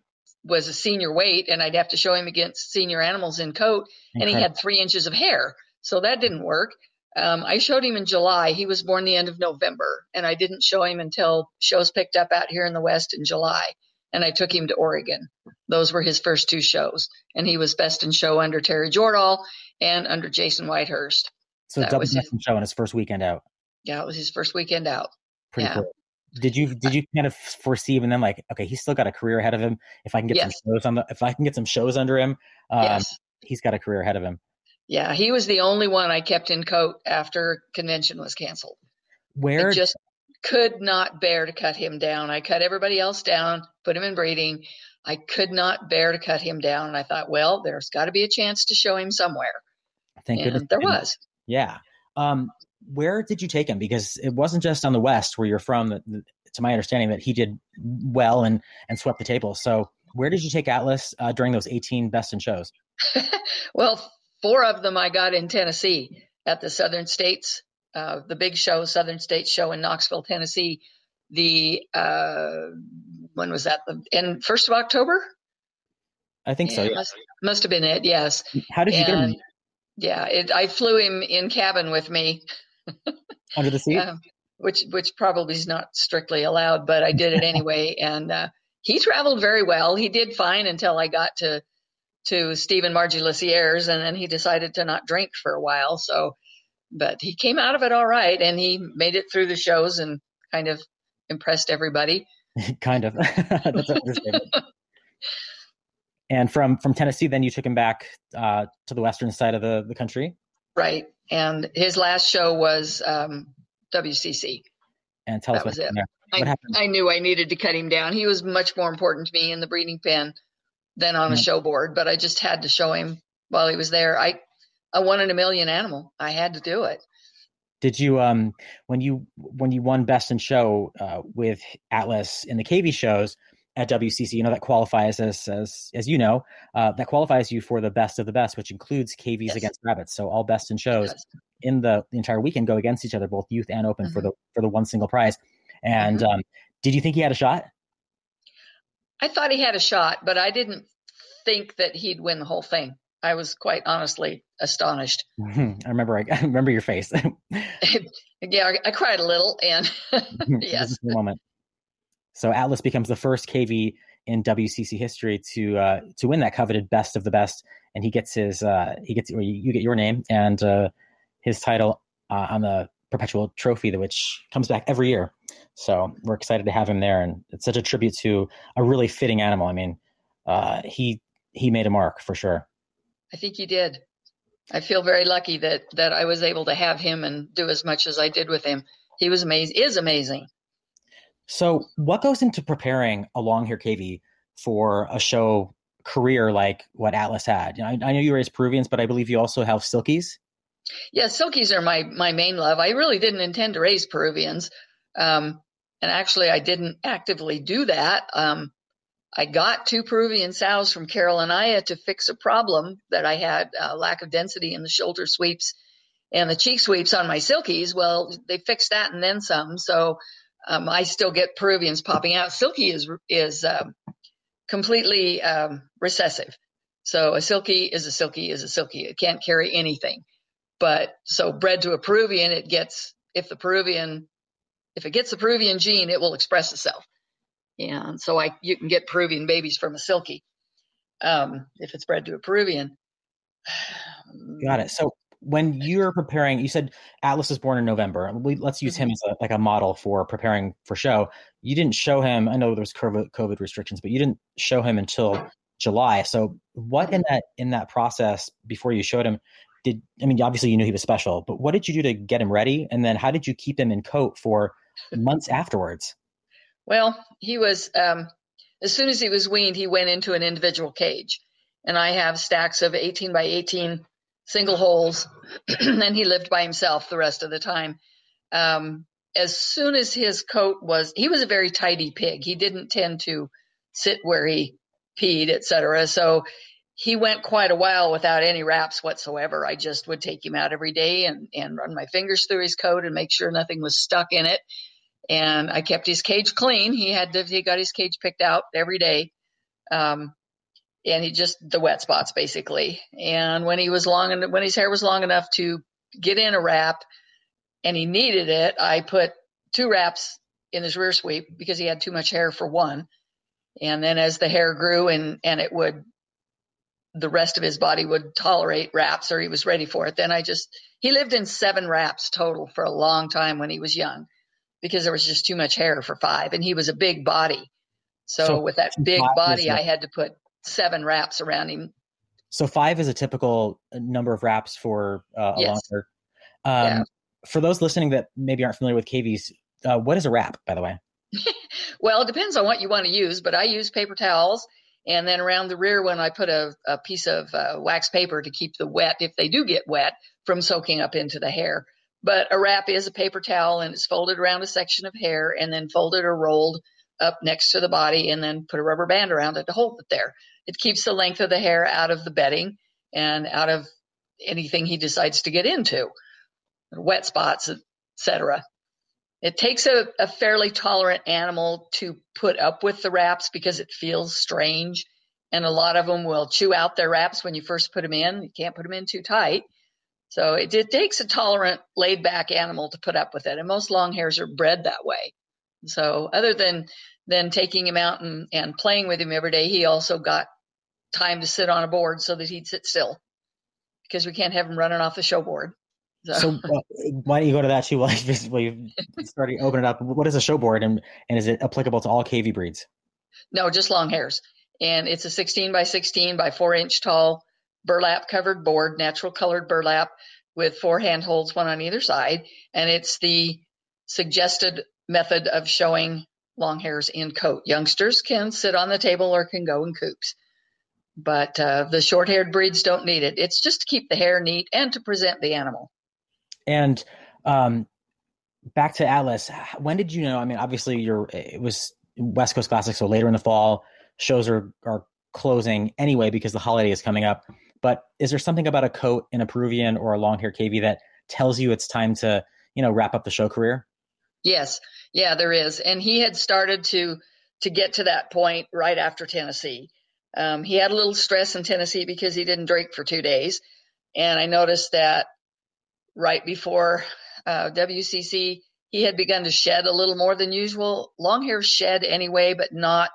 was a senior weight and I'd have to show him against senior animals in coat and he had three inches of hair. So that didn't work. Um, I showed him in July. He was born the end of November and I didn't show him until shows picked up out here in the West in July. And I took him to Oregon. Those were his first two shows. And he was best in show under Terry Jordahl and under Jason Whitehurst. So that double was his- best in show in his first weekend out. Yeah, it was his first weekend out. Pretty Yeah. cool. did you did you kind of foresee even then like okay he's still got a career ahead of him if i can get Yes. some shows on the if i can get some shows under him um, yes. he's got a career ahead of him Yeah, he was the only one I kept in coat after convention was canceled. where I just could not bear to cut him down. I cut everybody else down, put him in breeding. I could not bear to cut him down. And I thought, well, there's got to be a chance to show him somewhere. thank and goodness there was. yeah um where did you take him because it wasn't just on the west where you're from to my understanding that he did well and and swept the table so where did you take atlas uh, during those 18 best in shows Well, four of them I got in Tennessee at the Southern States, uh, the big show, Southern States show in Knoxville, Tennessee. The uh, when was that? The end first of October. i think so Yeah, yeah. Must, must have been it. Yes. how did you get him yeah, it, I flew him in cabin with me, under the seat uh, which which probably is not strictly allowed, but I did it anyway. and uh, he traveled very well. He did fine until I got to to Stephen Margie Lacier's, and then he decided to not drink for a while. So, but he came out of it all right, and he made it through the shows and kind of impressed everybody. kind of that's and from from tennessee then you took him back uh, to the western side of the, the country Right. And his last show was um, WCC. and tell us what was it. happened. I, What happened? I knew I needed to cut him down. He was much more important to me in the breeding pen than on a Mhm. show board, but I just had to show him while he was there. I a one in a million animal. I had to do it. Did you um when you when you won best in show uh, with Atlas in the cavy shows at WCC? You know that qualifies as as as you know uh, that qualifies you for the best of the best, which includes cavies Yes. against rabbits. So all best in shows Yes. in the, the entire weekend go against each other, both youth and open for Mhm. the for the one single prize. And um, did you think he had a shot? I thought he had a shot, but I didn't think that he'd win the whole thing. I was quite honestly astonished. I remember I, remember your face. yeah, I, I cried a little, and yes, moment. So Atlas becomes the first cavy in WCC history to uh, to win that coveted best of the best, and he gets his uh, he gets or you, you get your name and uh, his title uh, on the perpetual trophy, which comes back every year. So we're excited to have him there, and it's such a tribute to a really fitting animal. I mean, uh, he he made a mark for sure. I think he did. I feel very lucky that that I was able to have him and do as much as I did with him. He was amazing. Is amazing. So, what goes into preparing a long hair cavy for a show career like what Atlas had? You know, I, I know you raise Peruvians, but I believe you also have Silkies. Yeah, silkies are my my main love. I really didn't intend to raise Peruvians, um, and actually, I didn't actively do that. Um, I got two Peruvian sows from Carolina to fix a problem that I had: uh, lack of density in the shoulder sweeps and the cheek sweeps on my silkies. Well, they fixed that and then some. So um, I still get Peruvians popping out. Silky is is um, completely um, recessive. So a silky is a silky is a silky. It can't carry anything. But so bred to a Peruvian, it gets if the Peruvian if it gets the Peruvian gene, it will express itself. And so I you can get Peruvian babies from a silky um, if it's bred to a Peruvian. Got it. So, when you're preparing, you said Atlas was born in November. We, let's use him as a, like a model for preparing for show. You didn't show him. I know there was COVID, COVID restrictions, but you didn't show him until July. So, what in that in that process before you showed him? Did I mean obviously you knew he was special, but what did you do to get him ready? And then how did you keep him in coat for months afterwards? Well, he was um, as soon as he was weaned, he went into an individual cage, and I have stacks of 18 by 18 single holes, and he lived by himself the rest of the time. Um, as soon as his coat was, he was a very tidy pig. He didn't tend to sit where he peed, etc. So he went quite a while without any wraps whatsoever. I just would take him out every day and, and run my fingers through his coat and make sure nothing was stuck in it and I kept his cage clean. He had to, he got his cage picked out every day. Um, and he just the wet spots basically. And when he was long and when his hair was long enough to get in a wrap and he needed it, I put two wraps in his rear sweep because he had too much hair for one. And then as the hair grew and, and it would, the rest of his body would tolerate wraps or he was ready for it. Then I just, he lived in seven wraps total for a long time when he was young because there was just too much hair for five, and he was a big body. So, So with that big five body, I had to put seven wraps around him. So five is a typical number of wraps for uh, a Yes. long hair. Um, Yeah. For those listening that maybe aren't familiar with cavies, uh, what is a wrap, by the way? Well, it depends on what you want to use, but I use paper towels. And then around the rear one, I put a, a piece of uh, wax paper to keep the wet, if they do get wet, from soaking up into the hair. But a wrap is a paper towel and it's folded around a section of hair and then folded or rolled up next to the body and then put a rubber band around it to hold it there. It keeps the length of the hair out of the bedding and out of anything he decides to get into, wet spots, etc. It takes a, a fairly tolerant animal to put up with the wraps because it feels strange. And a lot of them will chew out their wraps when you first put them in. You can't put them in too tight. So it, it takes a tolerant, laid back animal to put up with it. And most long hairs are bred that way. So other than, than taking him out and, and playing with him every day, he also got time to sit on a board so that he'd sit still because we can't have him running off the show board. So uh, why don't you go to that too? While you you starting to open it up, what is a show board, and and is it applicable to all cavy breeds? No, just long hairs. And it's a 16 by 16 by four inch tall burlap covered board, natural colored burlap with four handholds, one on either side. And it's the suggested method of showing long hairs in coat. Youngsters can sit on the table or can go in coops. But uh, the short haired breeds don't need it. It's just to keep the hair neat and to present the animal. And um, back to Atlas, when did you know? I mean, obviously, you're it was West Coast Classic, so later in the fall, shows are are closing anyway because the holiday is coming up. But is there something about a coat in a Peruvian or a long hair cavy that tells you it's time to you know wrap up the show career? Yes, yeah, there is, and he had started to to get to that point right after Tennessee. Um, he had a little stress in Tennessee because he didn't drink for two days, and I noticed that right before uh, WCC, he had begun to shed a little more than usual. Long hair shed anyway, but not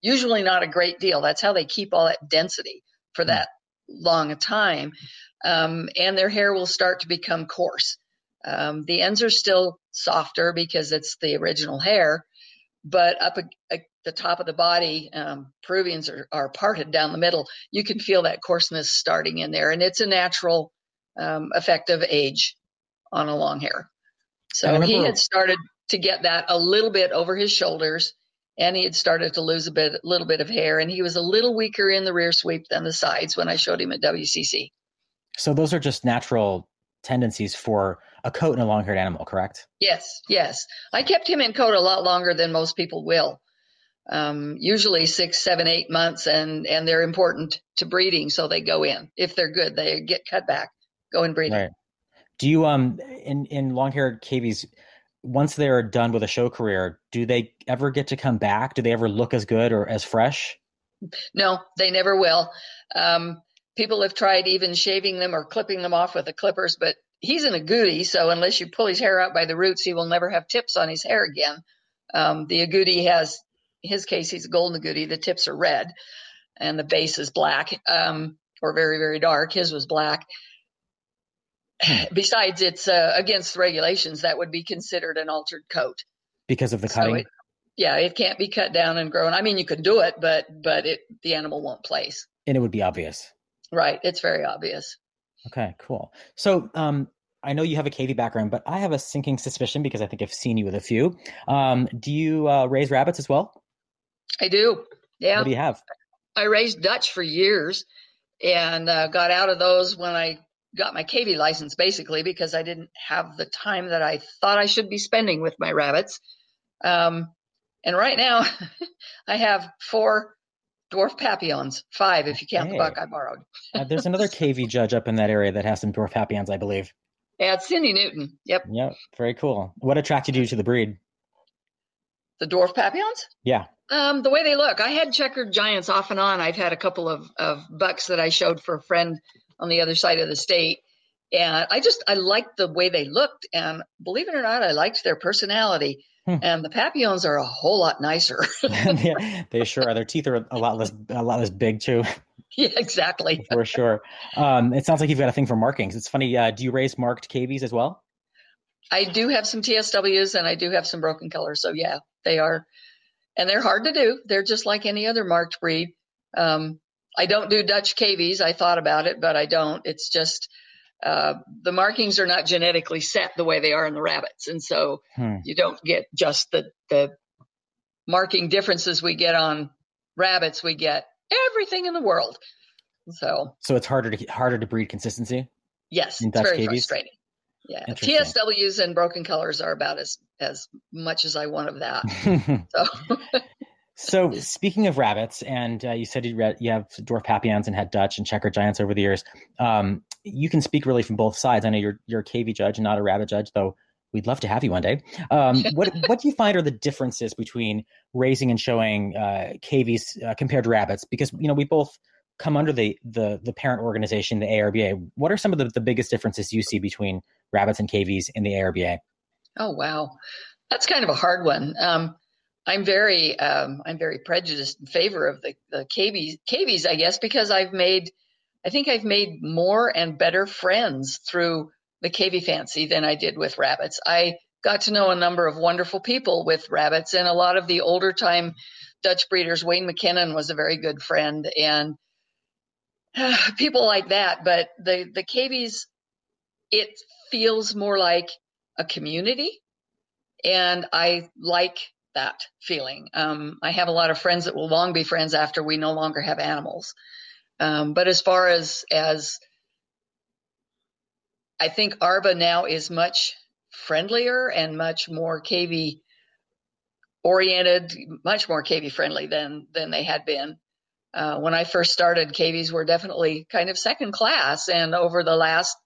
usually not a great deal. That's how they keep all that density for that long a time, um, and their hair will start to become coarse. Um, the ends are still softer because it's the original hair, but up at the top of the body, um, Peruvians are, are parted down the middle. You can feel that coarseness starting in there, and it's a natural um, effect of age on a long hair. So he had started to get that a little bit over his shoulders, and he had started to lose a bit, a little bit of hair, and he was a little weaker in the rear sweep than the sides when I showed him at WCC. So those are just natural tendencies for a coat in a long haired animal, correct? Yes, yes. I kept him in coat a lot longer than most people will. Um, usually six, seven, eight months, and and they're important to breeding, so they go in. If they're good, they get cut back, go in breeding. Right. Do you um in in long haired cavies once they're done with a show career, do they ever get to come back? Do they ever look as good or as fresh? No, they never will. Um, people have tried even shaving them or clipping them off with the clippers, but he's an agouti, so unless you pull his hair out by the roots, he will never have tips on his hair again. Um, the agouti has, in his case, he's a golden agouti. The tips are red, and the base is black, um, or very, very dark. His was black. Besides, it's uh, against the regulations. That would be considered an altered coat. Because of the So it, yeah, it can't be cut down and grown. I mean, you could do it, but but it the animal won't place. and it would be obvious. Right. It's very obvious. Okay, cool. So um I know you have a cavy background, but I have a sinking suspicion because I think I've seen you with a few. Um, do you uh, raise rabbits as well? I do. Yeah. What do you have? I raised Dutch for years and uh, got out of those when I got my cavy license, basically, because I didn't have the time that I thought I should be spending with my rabbits. Um, and right now, I have four dwarf papillons, five if you count the buck I borrowed. Uh, there's another cavy judge up in that area that has some dwarf papillons, I believe. Yeah, it's Cindy Newton. Yep. Yep, very cool. What attracted you to the breed? The dwarf papillons? Yeah. Um, the way they look, I had checkered giants off and on. I've had a couple of, of bucks that I showed for a friend on the other side of the state. And I just, I liked the way they looked. And believe it or not, I liked their personality. Hmm. And the papillons are a whole lot nicer. yeah, they sure are. Their teeth are a lot less a lot less big too, yeah, exactly. for sure. Um, it sounds like you've got a thing for markings. It's funny. Uh, do you raise marked cavies as well? I do have some TSWs and I do have some broken colors. So yeah, they are, and they're hard to do. They're just like any other marked breed. Um, I don't do Dutch cavies. I thought about it, but I don't. It's just uh, the markings are not genetically set the way they are in the rabbits, and so Hmm. you don't get just the the marking differences we get on rabbits. We get everything in the world. So So it's harder to harder to breed consistency. yes, it's very cavies? frustrating. Yeah, TSWs and broken colors are about as as much as I want of that. So so speaking of rabbits, and uh, you said you read you have dwarf papillons and had Dutch and checker giants over the years. Um, you can speak really from both sides. I know you're you're a cavy judge and not a rabbit judge, though. We'd love to have you one day. Um, what what do you find are the differences between raising and showing uh, cavies uh, compared to rabbits? Because you know we both come under the the the parent organization, the ARBA. What are some of the, the biggest differences you see between rabbits and cavies in the ARBA? Oh wow, that's kind of a hard one. Um, I'm very um, I'm very prejudiced in favor of the the cavies, cavies, I guess, because I've made I think I've made more and better friends through the cavy fancy than I did with rabbits. I got to know a number of wonderful people with rabbits, and a lot of the older time Dutch breeders. Wayne McKinnon was a very good friend, and people like that. But the the KVs, it feels more like a community and I like that feeling. Um, I have a lot of friends that will long be friends after we no longer have animals. Um, but as far as as I think Arba now is much friendlier and much more cavy oriented, much more cavy friendly than than they had been. Uh, when I first started, cavies were definitely kind of second class, and over the last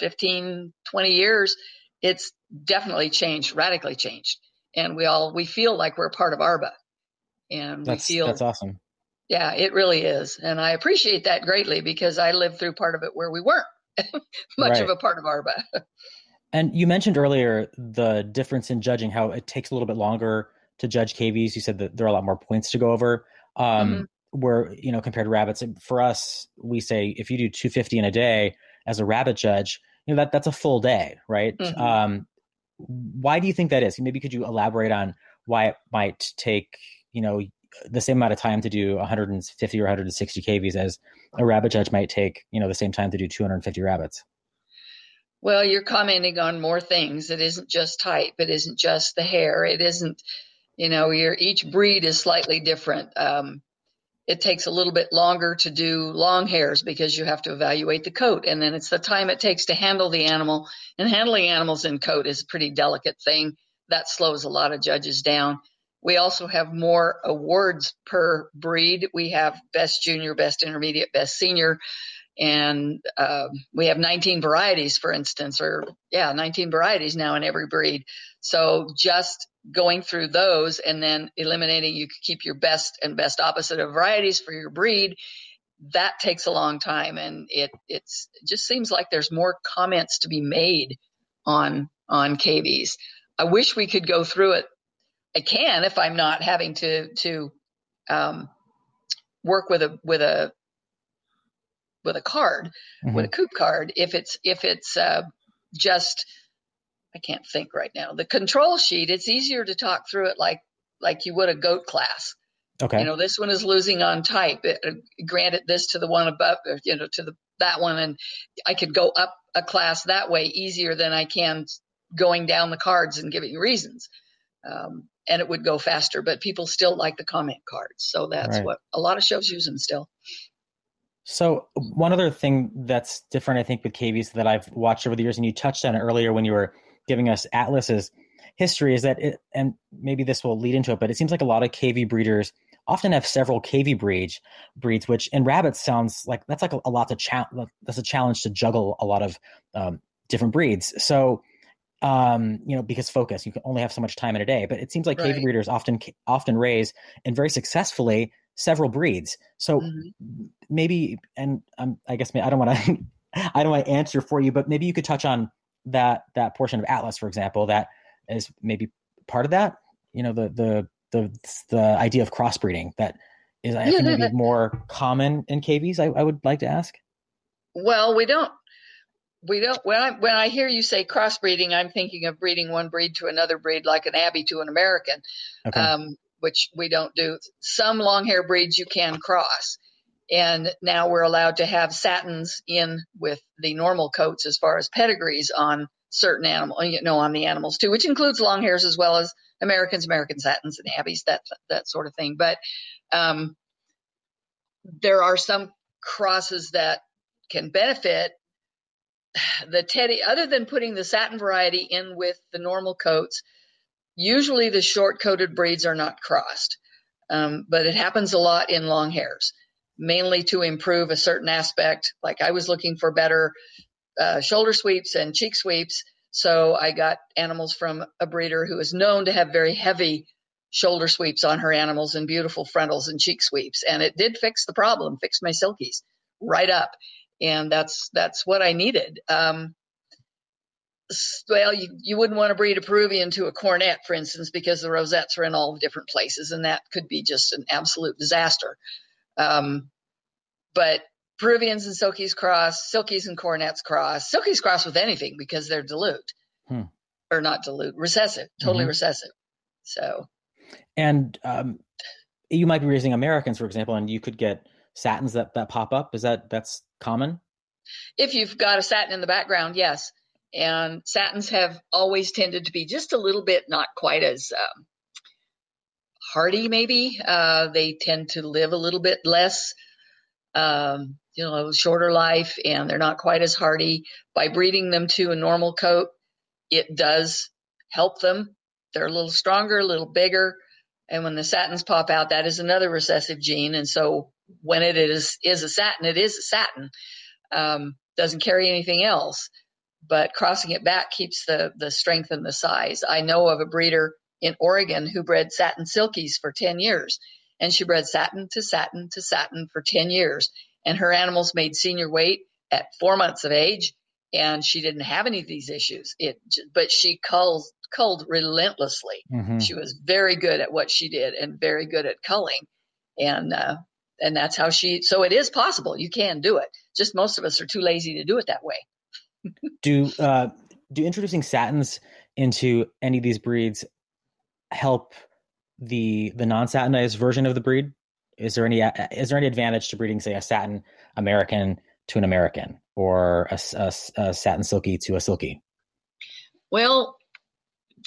15, 20 years, it's definitely changed, radically changed. And we all we feel like we're part of Arba, and That's we feel that's awesome. yeah, it really is, and I appreciate that greatly because I lived through part of it where we weren't much Right. of a part of Arba. And you mentioned earlier the difference in judging, how it takes a little bit longer to judge cavies. You said that there are a lot more points to go over. Um, Where you know compared to rabbits, for us, we say if you do 250 in a day as a rabbit judge, you know that that's a full day, right? Mhm. Um, why do you think that is? Maybe could you elaborate on why it might take you know the same amount of time to do 150 or 160 cavies as a rabbit judge might take you know the same time to do 250 rabbits? Well, you're commenting on more things. It isn't just type. It isn't just the hair. It isn't, you know, your each breed is slightly different. Um, it takes a little bit longer to do long hairs because you have to evaluate the coat, and then it's the time it takes to handle the animal. And handling animals in coat is a pretty delicate thing. That slows a lot of judges down. We also have more awards per breed. We have best junior, best intermediate, best senior and uh, we have 19 varieties, for instance, or yeah, 19 varieties now in every breed. So just going through those and then eliminating, you could keep your best and best opposite of varieties for your breed. That takes a long time, and it it's it just seems like there's more comments to be made on on cavies. I wish we could go through it. I can if I'm not having to to um, work with a with a with a card with a coop card if it's if it's uh, just I can't think right now the control sheet it's easier to talk through it like like you would a goat class Okay. you know this one is losing on type it, uh, granted this to the one above uh, you know to the that one and I could go up a class that way easier than I can going down the cards and giving reasons um, and it would go faster but people still like the comment cards so that's Right. what a lot of shows use them still So one other thing that's different, I think, with cavies that I've watched over the years, and you touched on it earlier when you were giving us Atlas's history, is that it, and maybe this will lead into it, but it seems like a lot of cavy breeders often have several cavy breeds, breeds, which in rabbits sounds like that's like a, a lot to cha- that's a challenge to juggle a lot of um, different breeds. So, um, you know, because focus, you can only have so much time in a day, but it seems like cavy Right. breeders often often raise and very successfully several breeds. So Mhm. maybe and um, i guess i don't want to i don't want to answer for you but maybe you could touch on that that portion of atlas for example that is maybe part of that you know the the the the idea of crossbreeding that is i think maybe more common in cavies I, I would like to ask Well, we don't we don't when I when I hear you say crossbreeding, I'm thinking of breeding one breed to another breed, like an Abbey to an American, Okay. um, which we don't do. Some long hair breeds you can cross, and now we're allowed to have satins in with the normal coats as far as pedigrees on certain animal, you know, on the animals too, which includes long hairs as well as Americans, American satins, and Abbeys, that that sort of thing. But um, there are some crosses that can benefit the teddy other than putting the satin variety in with the normal coats usually the short coated breeds are not crossed um, but it happens a lot in long hairs mainly to improve a certain aspect like i was looking for better uh, shoulder sweeps and cheek sweeps so i got animals from a breeder who is known to have very heavy shoulder sweeps on her animals and beautiful frontals and cheek sweeps and it did fix the problem fixed my silkies right up and that's that's what I needed. Um, well, you, you wouldn't want to breed a Peruvian to a coronet, for instance, because the rosettes are in all different places, and that could be just an absolute disaster. Um, but Peruvians and Silkies cross, Silkies and coronets cross, Silkies cross with anything because they're dilute, Hmm. or not dilute, recessive, totally Mhm. recessive. So And um, you might be raising Americans, for example, and you could get satins that that pop up. Is that that's common? if you've got a satin in the background, yes. And satins have always tended to be just a little bit not quite as um, hardy, maybe. Uh, they tend to live a little bit less, um, you know, shorter life, and they're not quite as hardy. By breeding them to a normal coat, it does help them. They're a little stronger, a little bigger. And when the satins pop out, that is another recessive gene. And so when it is is a satin, it is a satin um, doesn't carry anything else, but crossing it back keeps the the strength and the size. I know of a breeder in Oregon who bred satin silkies for 10 years, and she bred satin to satin to satin for 10 years, and her animals made senior weight at four months of age, and she didn't have any of these issues. It, but she culled culled relentlessly. Mhm. She was very good at what she did and very good at culling, and uh, and that's how she. So it is possible. You can do it. Just most of us are too lazy to do it that way. Do uh, do introducing satins into any of these breeds help the the non satinized version of the breed? Is there any is there any advantage to breeding, say, a satin American to an American, or a satin silky to a silky? Well,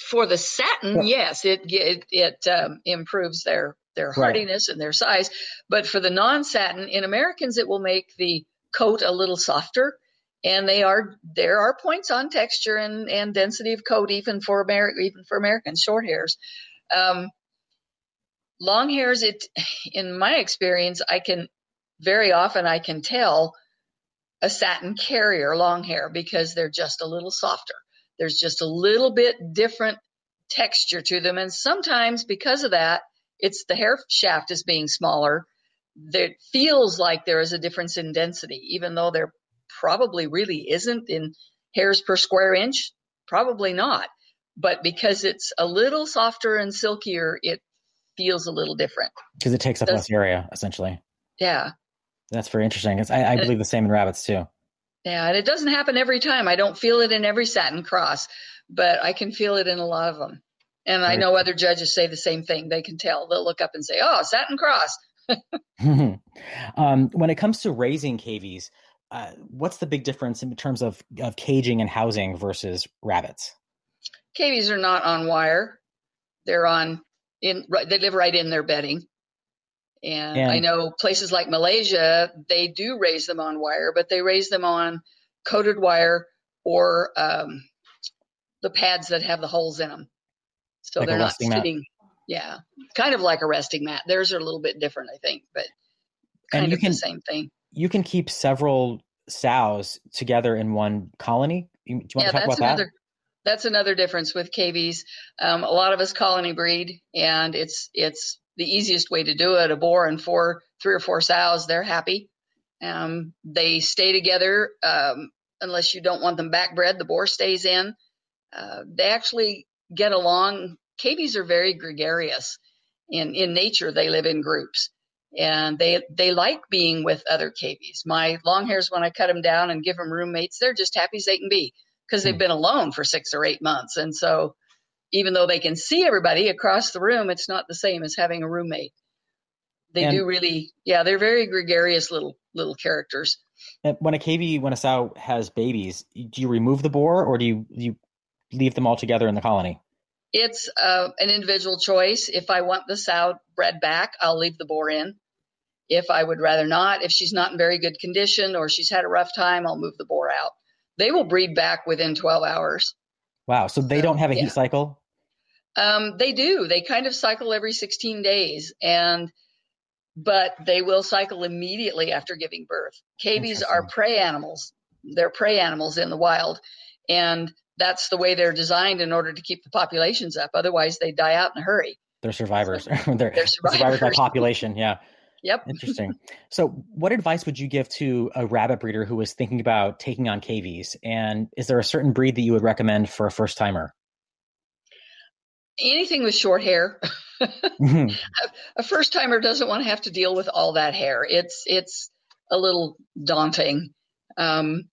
for the satin, Well- yes, it it, it um, improves their their Right. hardiness and their size. But for the non-satin, in Americans, it will make the coat a little softer. And they are there are points on texture and, and density of coat even for American even for Americans short hairs. Um, long hairs, it in my experience, I can very often I can tell a satin carrier long hair because they're just a little softer. There's just a little bit different texture to them. And sometimes because of that, it's the hair shaft is being smaller. That feels like there is a difference in density, even though there probably really isn't in hairs per square inch. Probably not. But because it's a little softer and silkier, it feels a little different. Because it takes up Does- less area, essentially. Yeah. That's very interesting. It's, I, I believe the same in rabbits too. Yeah, and it doesn't happen every time. I don't feel it in every satin cross, but I can feel it in a lot of them. And I know other judges say the same thing. They can tell. They'll look up and say, "Oh, satin cross." um, when it comes to raising cavies, uh, what's the big difference in terms of, of caging and housing versus rabbits? Cavies are not on wire. They're on in. right- They live right in their bedding. And, And- I know places like Malaysia, they do raise them on wire, but they raise them on coated wire or um, the pads that have the holes in them. So Like they're not resting mat? sitting. Yeah, kind of like a resting mat. Theirs are a little bit different, I think, but And kind you of can- the same thing. You can keep several sows together in one colony. Do you want yeah, to talk that's about another. That's another difference with cavies. Um, a lot of us colony breed, and it's it's the easiest way to do it. A boar and four, three or four sows, they're happy. Um, they stay together um, unless you don't want them backbred. The boar stays in. Uh, they actually get along. cavies are very gregarious. In in nature, they live in groups, and they they like being with other cavies. My long hairs, when I cut them down and give them roommates, they're just happy as they can be because they've Hmm. been alone for six or eight months, and so even though they can see everybody across the room, it's not the same as having a roommate. They And- do really, yeah, they're very gregarious little little characters. And When a cavy, when a sow has babies, do you remove the boar or do you you leave them all together in the colony? It's uh, an individual choice. If I want the sow bred back, I'll leave the boar in. If I would rather not, if she's not in very good condition or she's had a rough time, I'll move the boar out. They will breed back within 12 hours. Wow. So they So, don't have a yeah. heat cycle? Um, they do. They kind of cycle every 16 days, and but they will cycle immediately after giving birth. Cavies are prey animals. They're prey animals in the wild, and that's the way they're designed in order to keep the populations up. Otherwise, they die out in a hurry. They're survivors. they're, They're survivors by population. Yeah. Yep. Interesting. so, what advice would you give to a rabbit breeder who is thinking about taking on cavies? And is there a certain breed that you would recommend for a first timer? Anything with short hair. Mhm. a first timer doesn't want to have to deal with all that hair. It's it's a little daunting. Um,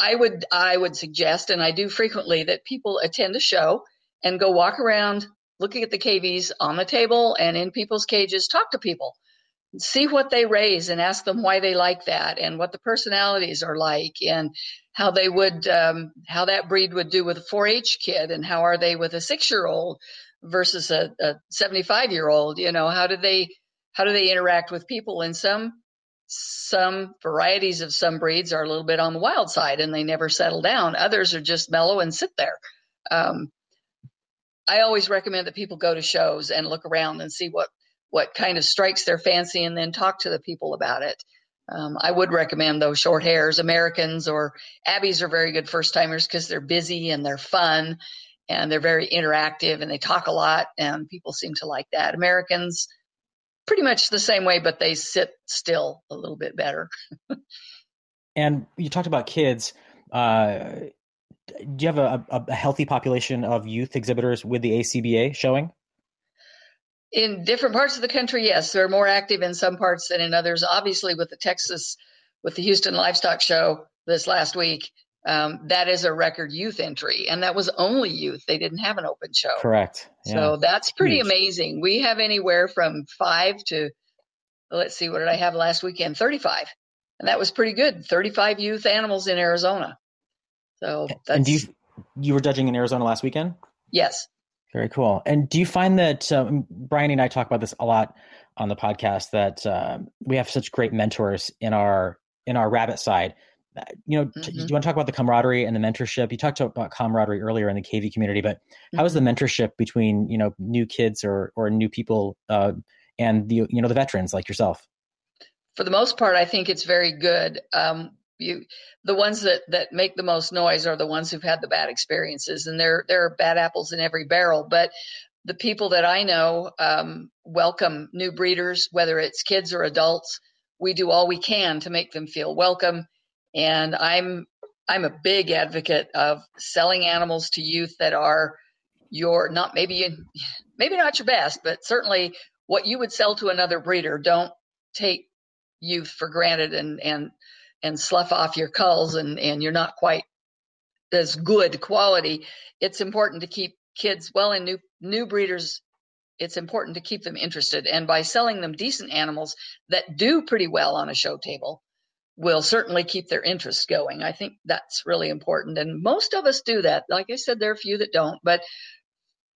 I would I would suggest, and I do frequently, that people attend a show and go walk around looking at the cavies on the table and in people's cages, talk to people, see what they raise, and ask them why they like that and what the personalities are like and how they would um, how that breed would do with a 4-H kid and how are they with a six year old versus a, a 75 year old you know how do they how do they interact with people? And some some varieties of some breeds are a little bit on the wild side and they never settle down. Others are just mellow and sit there. Um, i always recommend that people go to shows and look around and see what what kind of strikes their fancy and then talk to the people about it um, i would recommend those short hairs americans or abbeys are very good first timers because they're busy and they're fun and they're very interactive and they talk a lot and people seem to like that americans pretty much the same way but they sit still a little bit better and you talked about kids. Uh, do you have a, a, a healthy population of youth exhibitors with the ACBA showing? In different parts of the country yes they're more active in some parts than in others obviously with the texas with the houston livestock show this last week um, that is a record youth entry and that was only youth they didn't have an open show Correct. Yeah. So that's pretty huge. amazing. We have anywhere from five to, let's see, what did I have last weekend? 35. And that was pretty good. 35 youth animals in Arizona. So that's, and do you you were judging in Arizona last weekend? yes. Very cool. And do you find that um, Brian and I talk about this a lot on the podcast that uh, we have such great mentors in our in our rabbit side? Uh, You know, t- Mhm. do you want to talk about the camaraderie and the mentorship? You talked about camaraderie earlier in the cavy community, but how is the mentorship between you know new kids or or new people uh, and the you know the veterans like yourself? For the most part, I think it's very good. Um, you, the ones that, that make the most noise are the ones who've had the bad experiences, and there there are bad apples in every barrel. But the people that I know um, welcome new breeders, whether it's kids or adults. We do all we can to make them feel welcome, and I'm I'm a big advocate of selling animals to youth that are your not maybe maybe not your best, but certainly what you would sell to another breeder. Don't take youth for granted and and and slough off your culls and and you're not quite as good quality it's important to keep kids well in new new breeders it's important to keep them interested. And by selling them decent animals that do pretty well on a show table will certainly keep their interest going. I think that's really important. And most of us do that. Like i said there are a few that don't but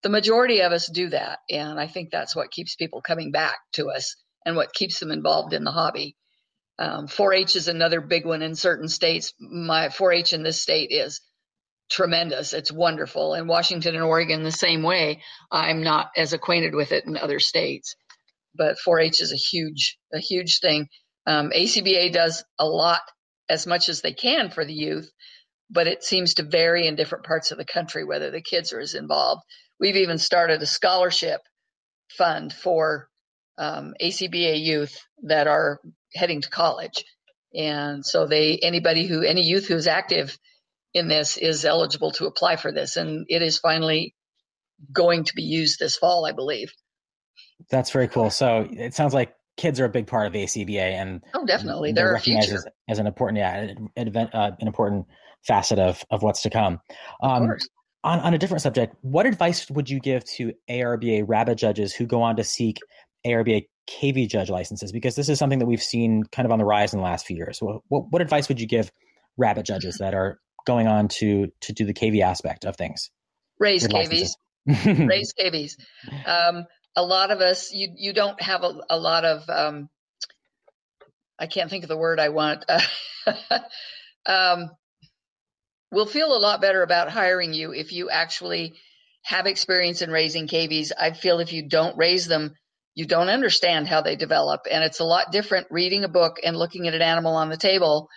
the majority of us do that. And i think that's what keeps people coming back to us and what keeps them involved in the hobby um, 4-H is another big one in certain states. My 4-H in this state is tremendous. It's wonderful. In Washington and Oregon, the same way. I'm not as acquainted with it in other states, but 4-H is a huge, a huge thing. Um, ACBA does a lot, as much as they can for the youth, but it seems to vary in different parts of the country whether the kids are as involved. We've even started a scholarship fund for um, ACBA youth that are heading to college. And so they anybody who any youth who's active in this is eligible to apply for this and it is finally going to be used this fall, I believe. That's very cool. So it sounds like kids are a big part of the ACBA, and oh, definitely, they're they're recognized as, as an important, yeah, an, event, uh, an important facet of of what's to come. Um, on, on a different subject, what advice would you give to ARBA rabbit judges who go on to seek ARBA cavy judge licenses? Because this is something that we've seen kind of on the rise in the last few years. What, what, what advice would you give rabbit judges that are going on to to do the cavy aspect of things? Raise cavies. raise cavies. Um, a lot of us, you you don't have a, a lot of. Um, I can't think of the word I want. um, we'll feel a lot better about hiring you if you actually have experience in raising cavies. I feel if you don't raise them, you don't understand how they develop, and it's a lot different reading a book and looking at an animal on the table,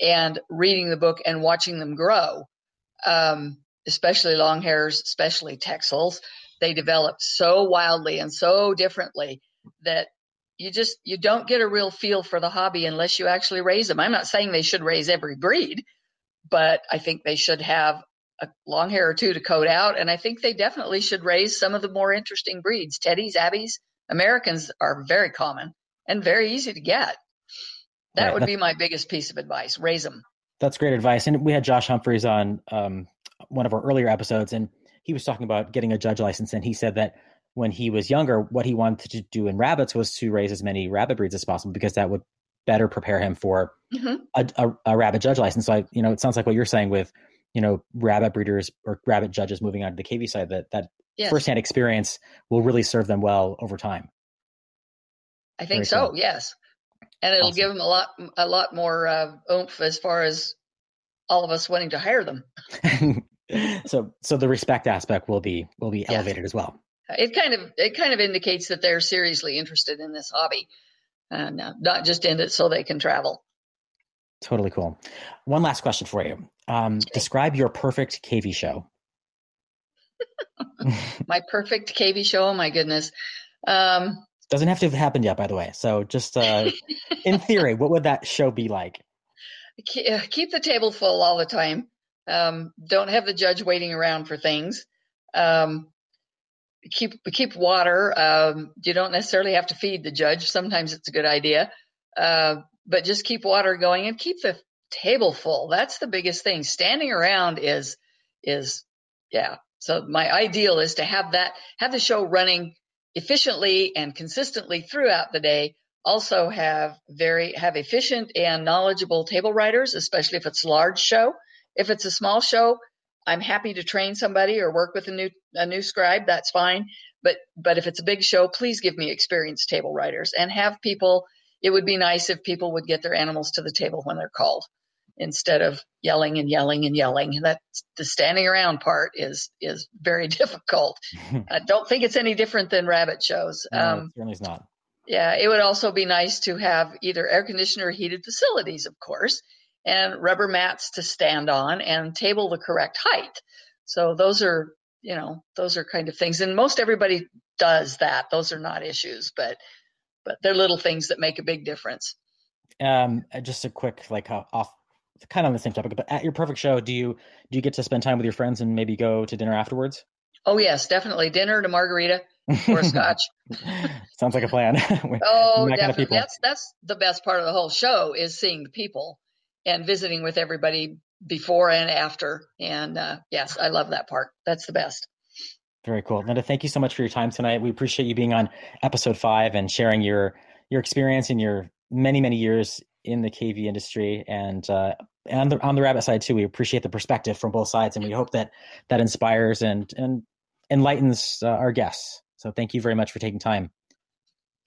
and reading the book and watching them grow. Um, especially long hairs, especially Texels, they develop so wildly and so differently that you just you don't get a real feel for the hobby unless you actually raise them. I'm not saying they should raise every breed, but I think they should have a long hair or two to coat out, and I think they definitely should raise some of the more interesting breeds. Teddies, Abbeys, Americans are very common and very easy to get. That Right, would that- be my biggest piece of advice. Raise them. That's great advice. And we had Josh Humphreys on um, one of our earlier episodes, and he was talking about getting a judge license. And he said that when he was younger, what he wanted to do in rabbits was to raise as many rabbit breeds as possible because that would better prepare him for Mhm. a, a, a rabbit judge license. So, I, you know, it sounds like what you're saying with, you know, rabbit breeders or rabbit judges moving on to the cavy side, that that Yes. firsthand experience will really serve them well over time. I Very think so. cool. Yes, and it'll Awesome. give them a lot, a lot more uh, oomph as far as all of us wanting to hire them. so, so the respect aspect will be will be Yes. elevated as well. It kind of, it kind of indicates that they're seriously interested in this hobby, and uh, not just in it so they can travel. Totally cool. One last question for you. Um, describe your perfect cavy show. My perfect cavy show. Oh my goodness. Um, Doesn't have to have happened yet, by the way. So, just uh, in theory, what would that show be like? uh, keep the table full all the time. Um, don't have the judge waiting around for things. Um, keep keep water. Um, you don't necessarily have to feed the judge. Sometimes it's a good idea, uh, but just keep water going and keep the table full. That's the biggest thing. Standing around is is yeah. So my ideal is to have that have the show running efficiently and consistently throughout the day also have very have efficient and knowledgeable table writers, especially if it's a large show. If it's a small show, I'm happy to train somebody or work with a new a new scribe. That's fine. But but if it's a big show, please give me experienced table writers and have people. It would be nice if people would get their animals to the table when they're called instead of yelling and yelling and yelling. That the standing around part is is very difficult. I don't think it's any different than rabbit shows. No, Um, it certainly is not. yeah, it would also be nice to have either air conditioner or heated facilities, of course, and rubber mats to stand on and table the correct height. So those are, you know, those are kind of things. And most everybody does that. Those are not issues, but but they're little things that make a big difference. Um, uh, just a quick, like, off, kind of on the same topic, but at your perfect show, do you do you get to spend time with your friends and maybe go to dinner afterwards? Oh yes, definitely dinner a margarita or scotch. Sounds like a plan. Oh, we're kind of definitely. That's that's the best part of the whole show is seeing the people and visiting with everybody before and after. And uh, yes, I love that part. That's the best. Very cool, Linda. Thank you so much for your time tonight. We appreciate you being on episode five and sharing your your experience and your many many years in the cavy industry and uh, and the, on the rabbit side too. We appreciate the perspective from both sides, and we hope that that inspires and and enlightens uh, our guests. So thank you very much for taking time.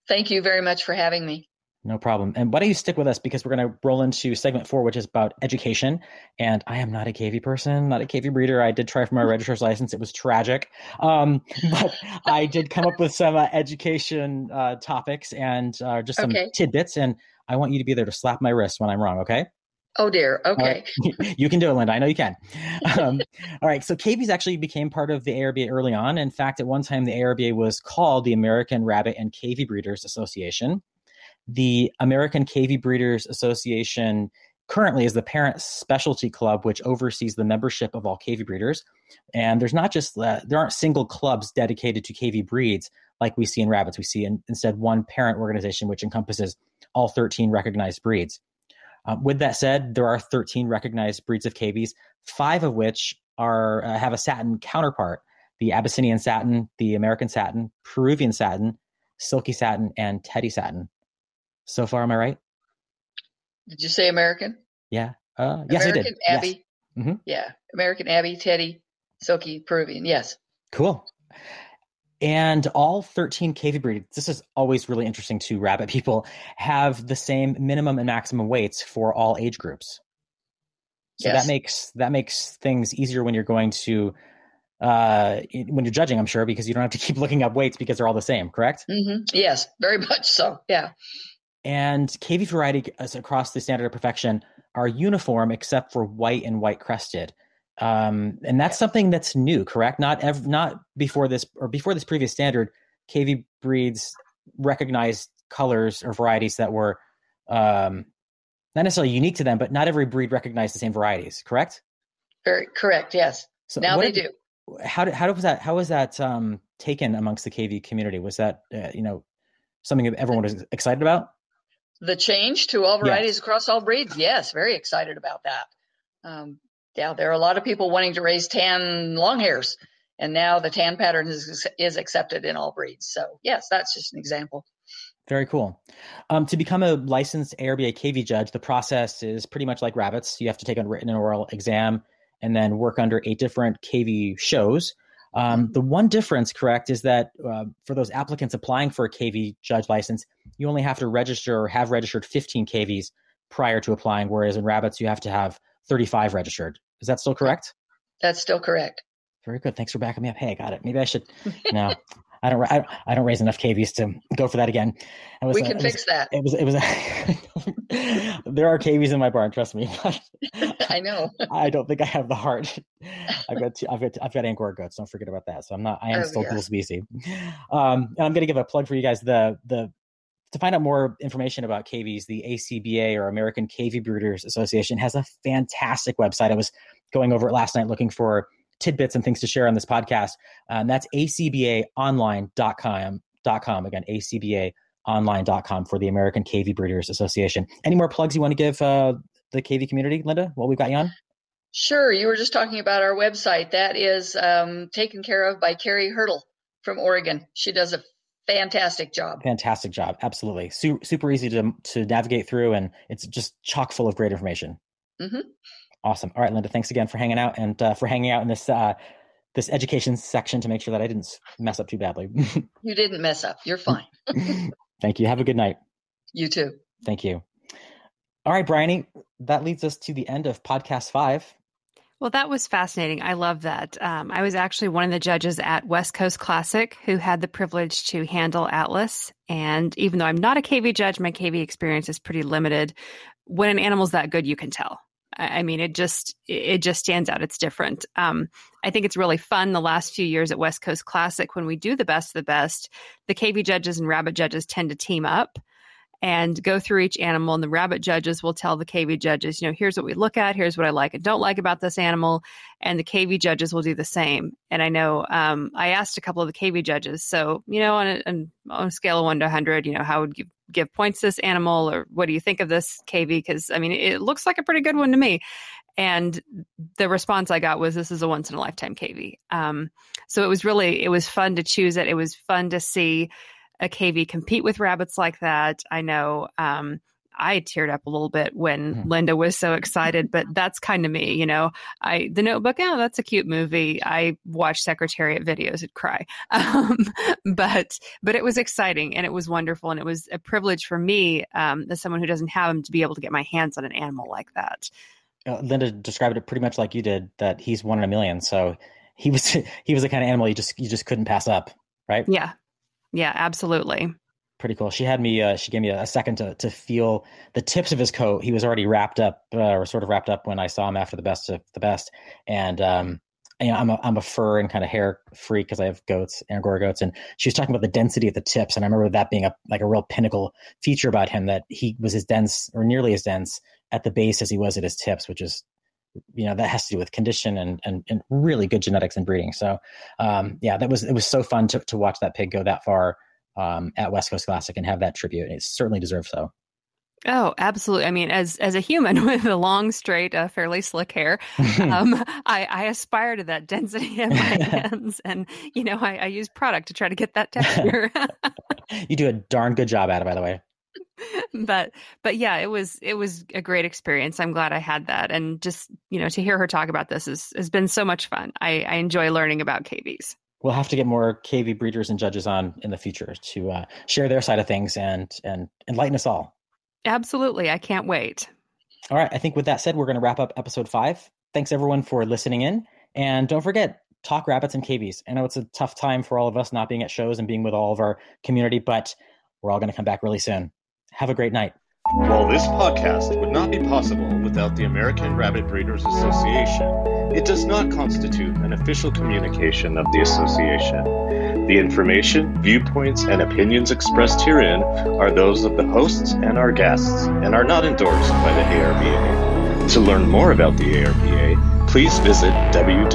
Thank you very much for having me. No problem. And why don't you stick with us because we're going to roll into segment four, which is about education. And I am not a cavy person, not a cavy breeder. I did try for my registrar's license. It was tragic. Um, but I did come up with some uh, education uh, topics and uh, just some Okay. tidbits. And I want you to be there to slap my wrist when I'm wrong. Okay. Oh dear. Okay. right. you can do it, Linda. I know you can. Um, all right. So cavies actually became part of the ARBA early on. In fact, at one time, the ARBA was called the American Rabbit and Cavy Breeders Association. The American Cavy Breeders Association currently is the Parent Specialty Club, which oversees the membership of all cavy breeders. And there's not just there aren't single clubs dedicated to cavy breeds like we see in rabbits. We see in, instead one parent organization which encompasses all 13 recognized breeds. Um, with that said, there are 13 recognized breeds of cavies, five of which are uh, have a satin counterpart: the Abyssinian satin, the American satin, Peruvian satin, silky satin, and teddy satin. So far, am I right? Did you say American? Yeah. Uh, yes, American I did. Abby. Yes. Mhm. Yeah. American Abby, Teddy, Silky, Peruvian. Yes. Cool. And all 13 cavy breeds, this is always really interesting to rabbit people, have the same minimum and maximum weights for all age groups. So Yes. that makes that makes things easier when you're going to uh, when you're judging, I'm sure, because you don't have to keep looking up weights because they're all the same, correct? Mm-hmm. Yes. Very much so. Yeah. And cavy variety across the standard of perfection are uniform except for white and white crested. Um, and that's something that's new, correct? Not ev- not before this or before this previous standard, cavy breeds recognized colors or varieties that were um, not necessarily unique to them, but not every breed recognized the same varieties, correct? Very correct. Yes. So now they did- do. How did, how was that how was that um, taken amongst the cavy community? Was that uh, you know something that everyone was excited about? The change to all Yes. varieties across all breeds. Yes. Very excited about that. Um, yeah. There are a lot of people wanting to raise tan long hairs. And now the tan pattern is, is accepted in all breeds. So, yes, that's just an example. Very cool. Um, to become a licensed ARBA cavy judge, the process is pretty much like rabbits. You have to take a written and oral exam and then work under eight different cavy shows. Um, the one difference, correct, is that uh, for those applicants applying for a cavy judge license, you only have to register or have registered 15 cavies prior to applying, whereas in rabbits, you have to have 35 registered. Is that still correct? That's still correct. Very good. Thanks for backing me up. Hey, I got it. Maybe I should. No, I don't. I, I don't raise enough cavies to go for that again. It was, We uh, can it was- fix that. it was it was there are cavies in my barn, trust me. I know. I don't think I have the heart. I've got I've got I've got Angora goats. Don't forget about that. So I'm not. I am Oh, still yeah. dual species. Um, and I'm going to give a plug for you guys. The the to find out more information about cavies, the ACBA or American Cavy Breeders Association has a fantastic website. I was going over it last night looking for tidbits and things to share on this podcast. Um, that's acbaonline.com. Dot com. Again, acbaonline.com for the American Cavy Breeders Association. Any more plugs you want to give uh, the cavy community, Linda, while we've got you on? Sure. You were just talking about our website. That is um, taken care of by Carrie Hurdle from Oregon. She does a fantastic job. Fantastic job. Absolutely. Su- super easy to, to navigate through, and it's just chock full of great information. Mhm. Awesome. All right, Linda, thanks again for hanging out and uh, for hanging out in this uh, this education section to make sure that I didn't mess up too badly. You didn't mess up. You're fine. Thank you. Have a good night. You too. Thank you. All right, Bryony, that leads us to the end of podcast five. Well, that was fascinating. I love that. Um, I was actually one of the judges at West Coast Classic who had the privilege to handle Atlas. And even though I'm not a cavy judge, my cavy experience is pretty limited. When an animal's that good, you can tell. I mean, it just it just stands out. It's different. Um, I think it's really fun. The last few years at West Coast Classic, when we do the best of the best, the cavy judges and rabbit judges tend to team up and go through each animal. And the rabbit judges will tell the cavy judges, you know, here's what we look at, here's what I like and don't like about this animal. And the cavy judges will do the same. And I know um, I asked a couple of the cavy judges, so, you know, on a, on a scale of one to 100, you know, how would you give points to this animal or what do you think of this cavy? Because, I mean, it looks like a pretty good one to me. And the response I got was, this is a once in a lifetime cavy. Um, so it was really, it was fun to choose it. It was fun to see a cavy compete with rabbits like that. I know um, I teared up a little bit when Mhm. Linda was so excited, but that's kind of me, you know. I the Notebook, oh, that's a cute movie. I watch Secretariat videos and cry, um, but but it was exciting and it was wonderful and it was a privilege for me um, as someone who doesn't have them to be able to get my hands on an animal like that. Uh, Linda described it pretty much like you did. That he's one in a million. So he was he was the kind of animal you just you just couldn't pass up, right? Yeah, yeah, absolutely. Pretty cool. She had me. Uh, she gave me a, second to to feel the tips of his coat. He was already wrapped up, uh, or sort of wrapped up when I saw him after the best of the best, and um, you know, I'm a I'm a fur and kind of hair freak because I have goats, Angora goats, and she was talking about the density of the tips, and I remember that being a like a real pinnacle feature about him that he was as dense or nearly as dense at the base as he was at his tips, which is you know that has to do with condition and and, and really good genetics and breeding. So um, yeah, that was it was so fun to to watch that pig go that far um, at West Coast Classic and have that tribute. And it certainly deserves so. Oh, absolutely. I mean, as as a human with a long, straight, uh, fairly slick hair, um, I, I aspire to that density in my hands, and you know, I, I use product to try to get that texture. you do a darn good job at it, by the way. But but yeah, it was it was a great experience. I'm glad I had that, and just you know, to hear her talk about this is, has been so much fun. I, I enjoy learning about cavies we'll have to get more cavy breeders and judges on in the future to uh, share their side of things and and enlighten us all. Absolutely. I can't wait. All right. I think with that said, we're going to wrap up episode five. Thanks everyone for listening in. And don't forget, talk rabbits and cavies. I know it's a tough time for all of us not being at shows and being with all of our community, but we're all going to come back really soon. Have a great night. While this podcast would not be possible without the American Rabbit Breeders Association, it does not constitute an official communication of the association. The information, viewpoints, and opinions expressed herein are those of the hosts and our guests and are not endorsed by the ARBA. To learn more about the ARBA, please visit www.arba.net.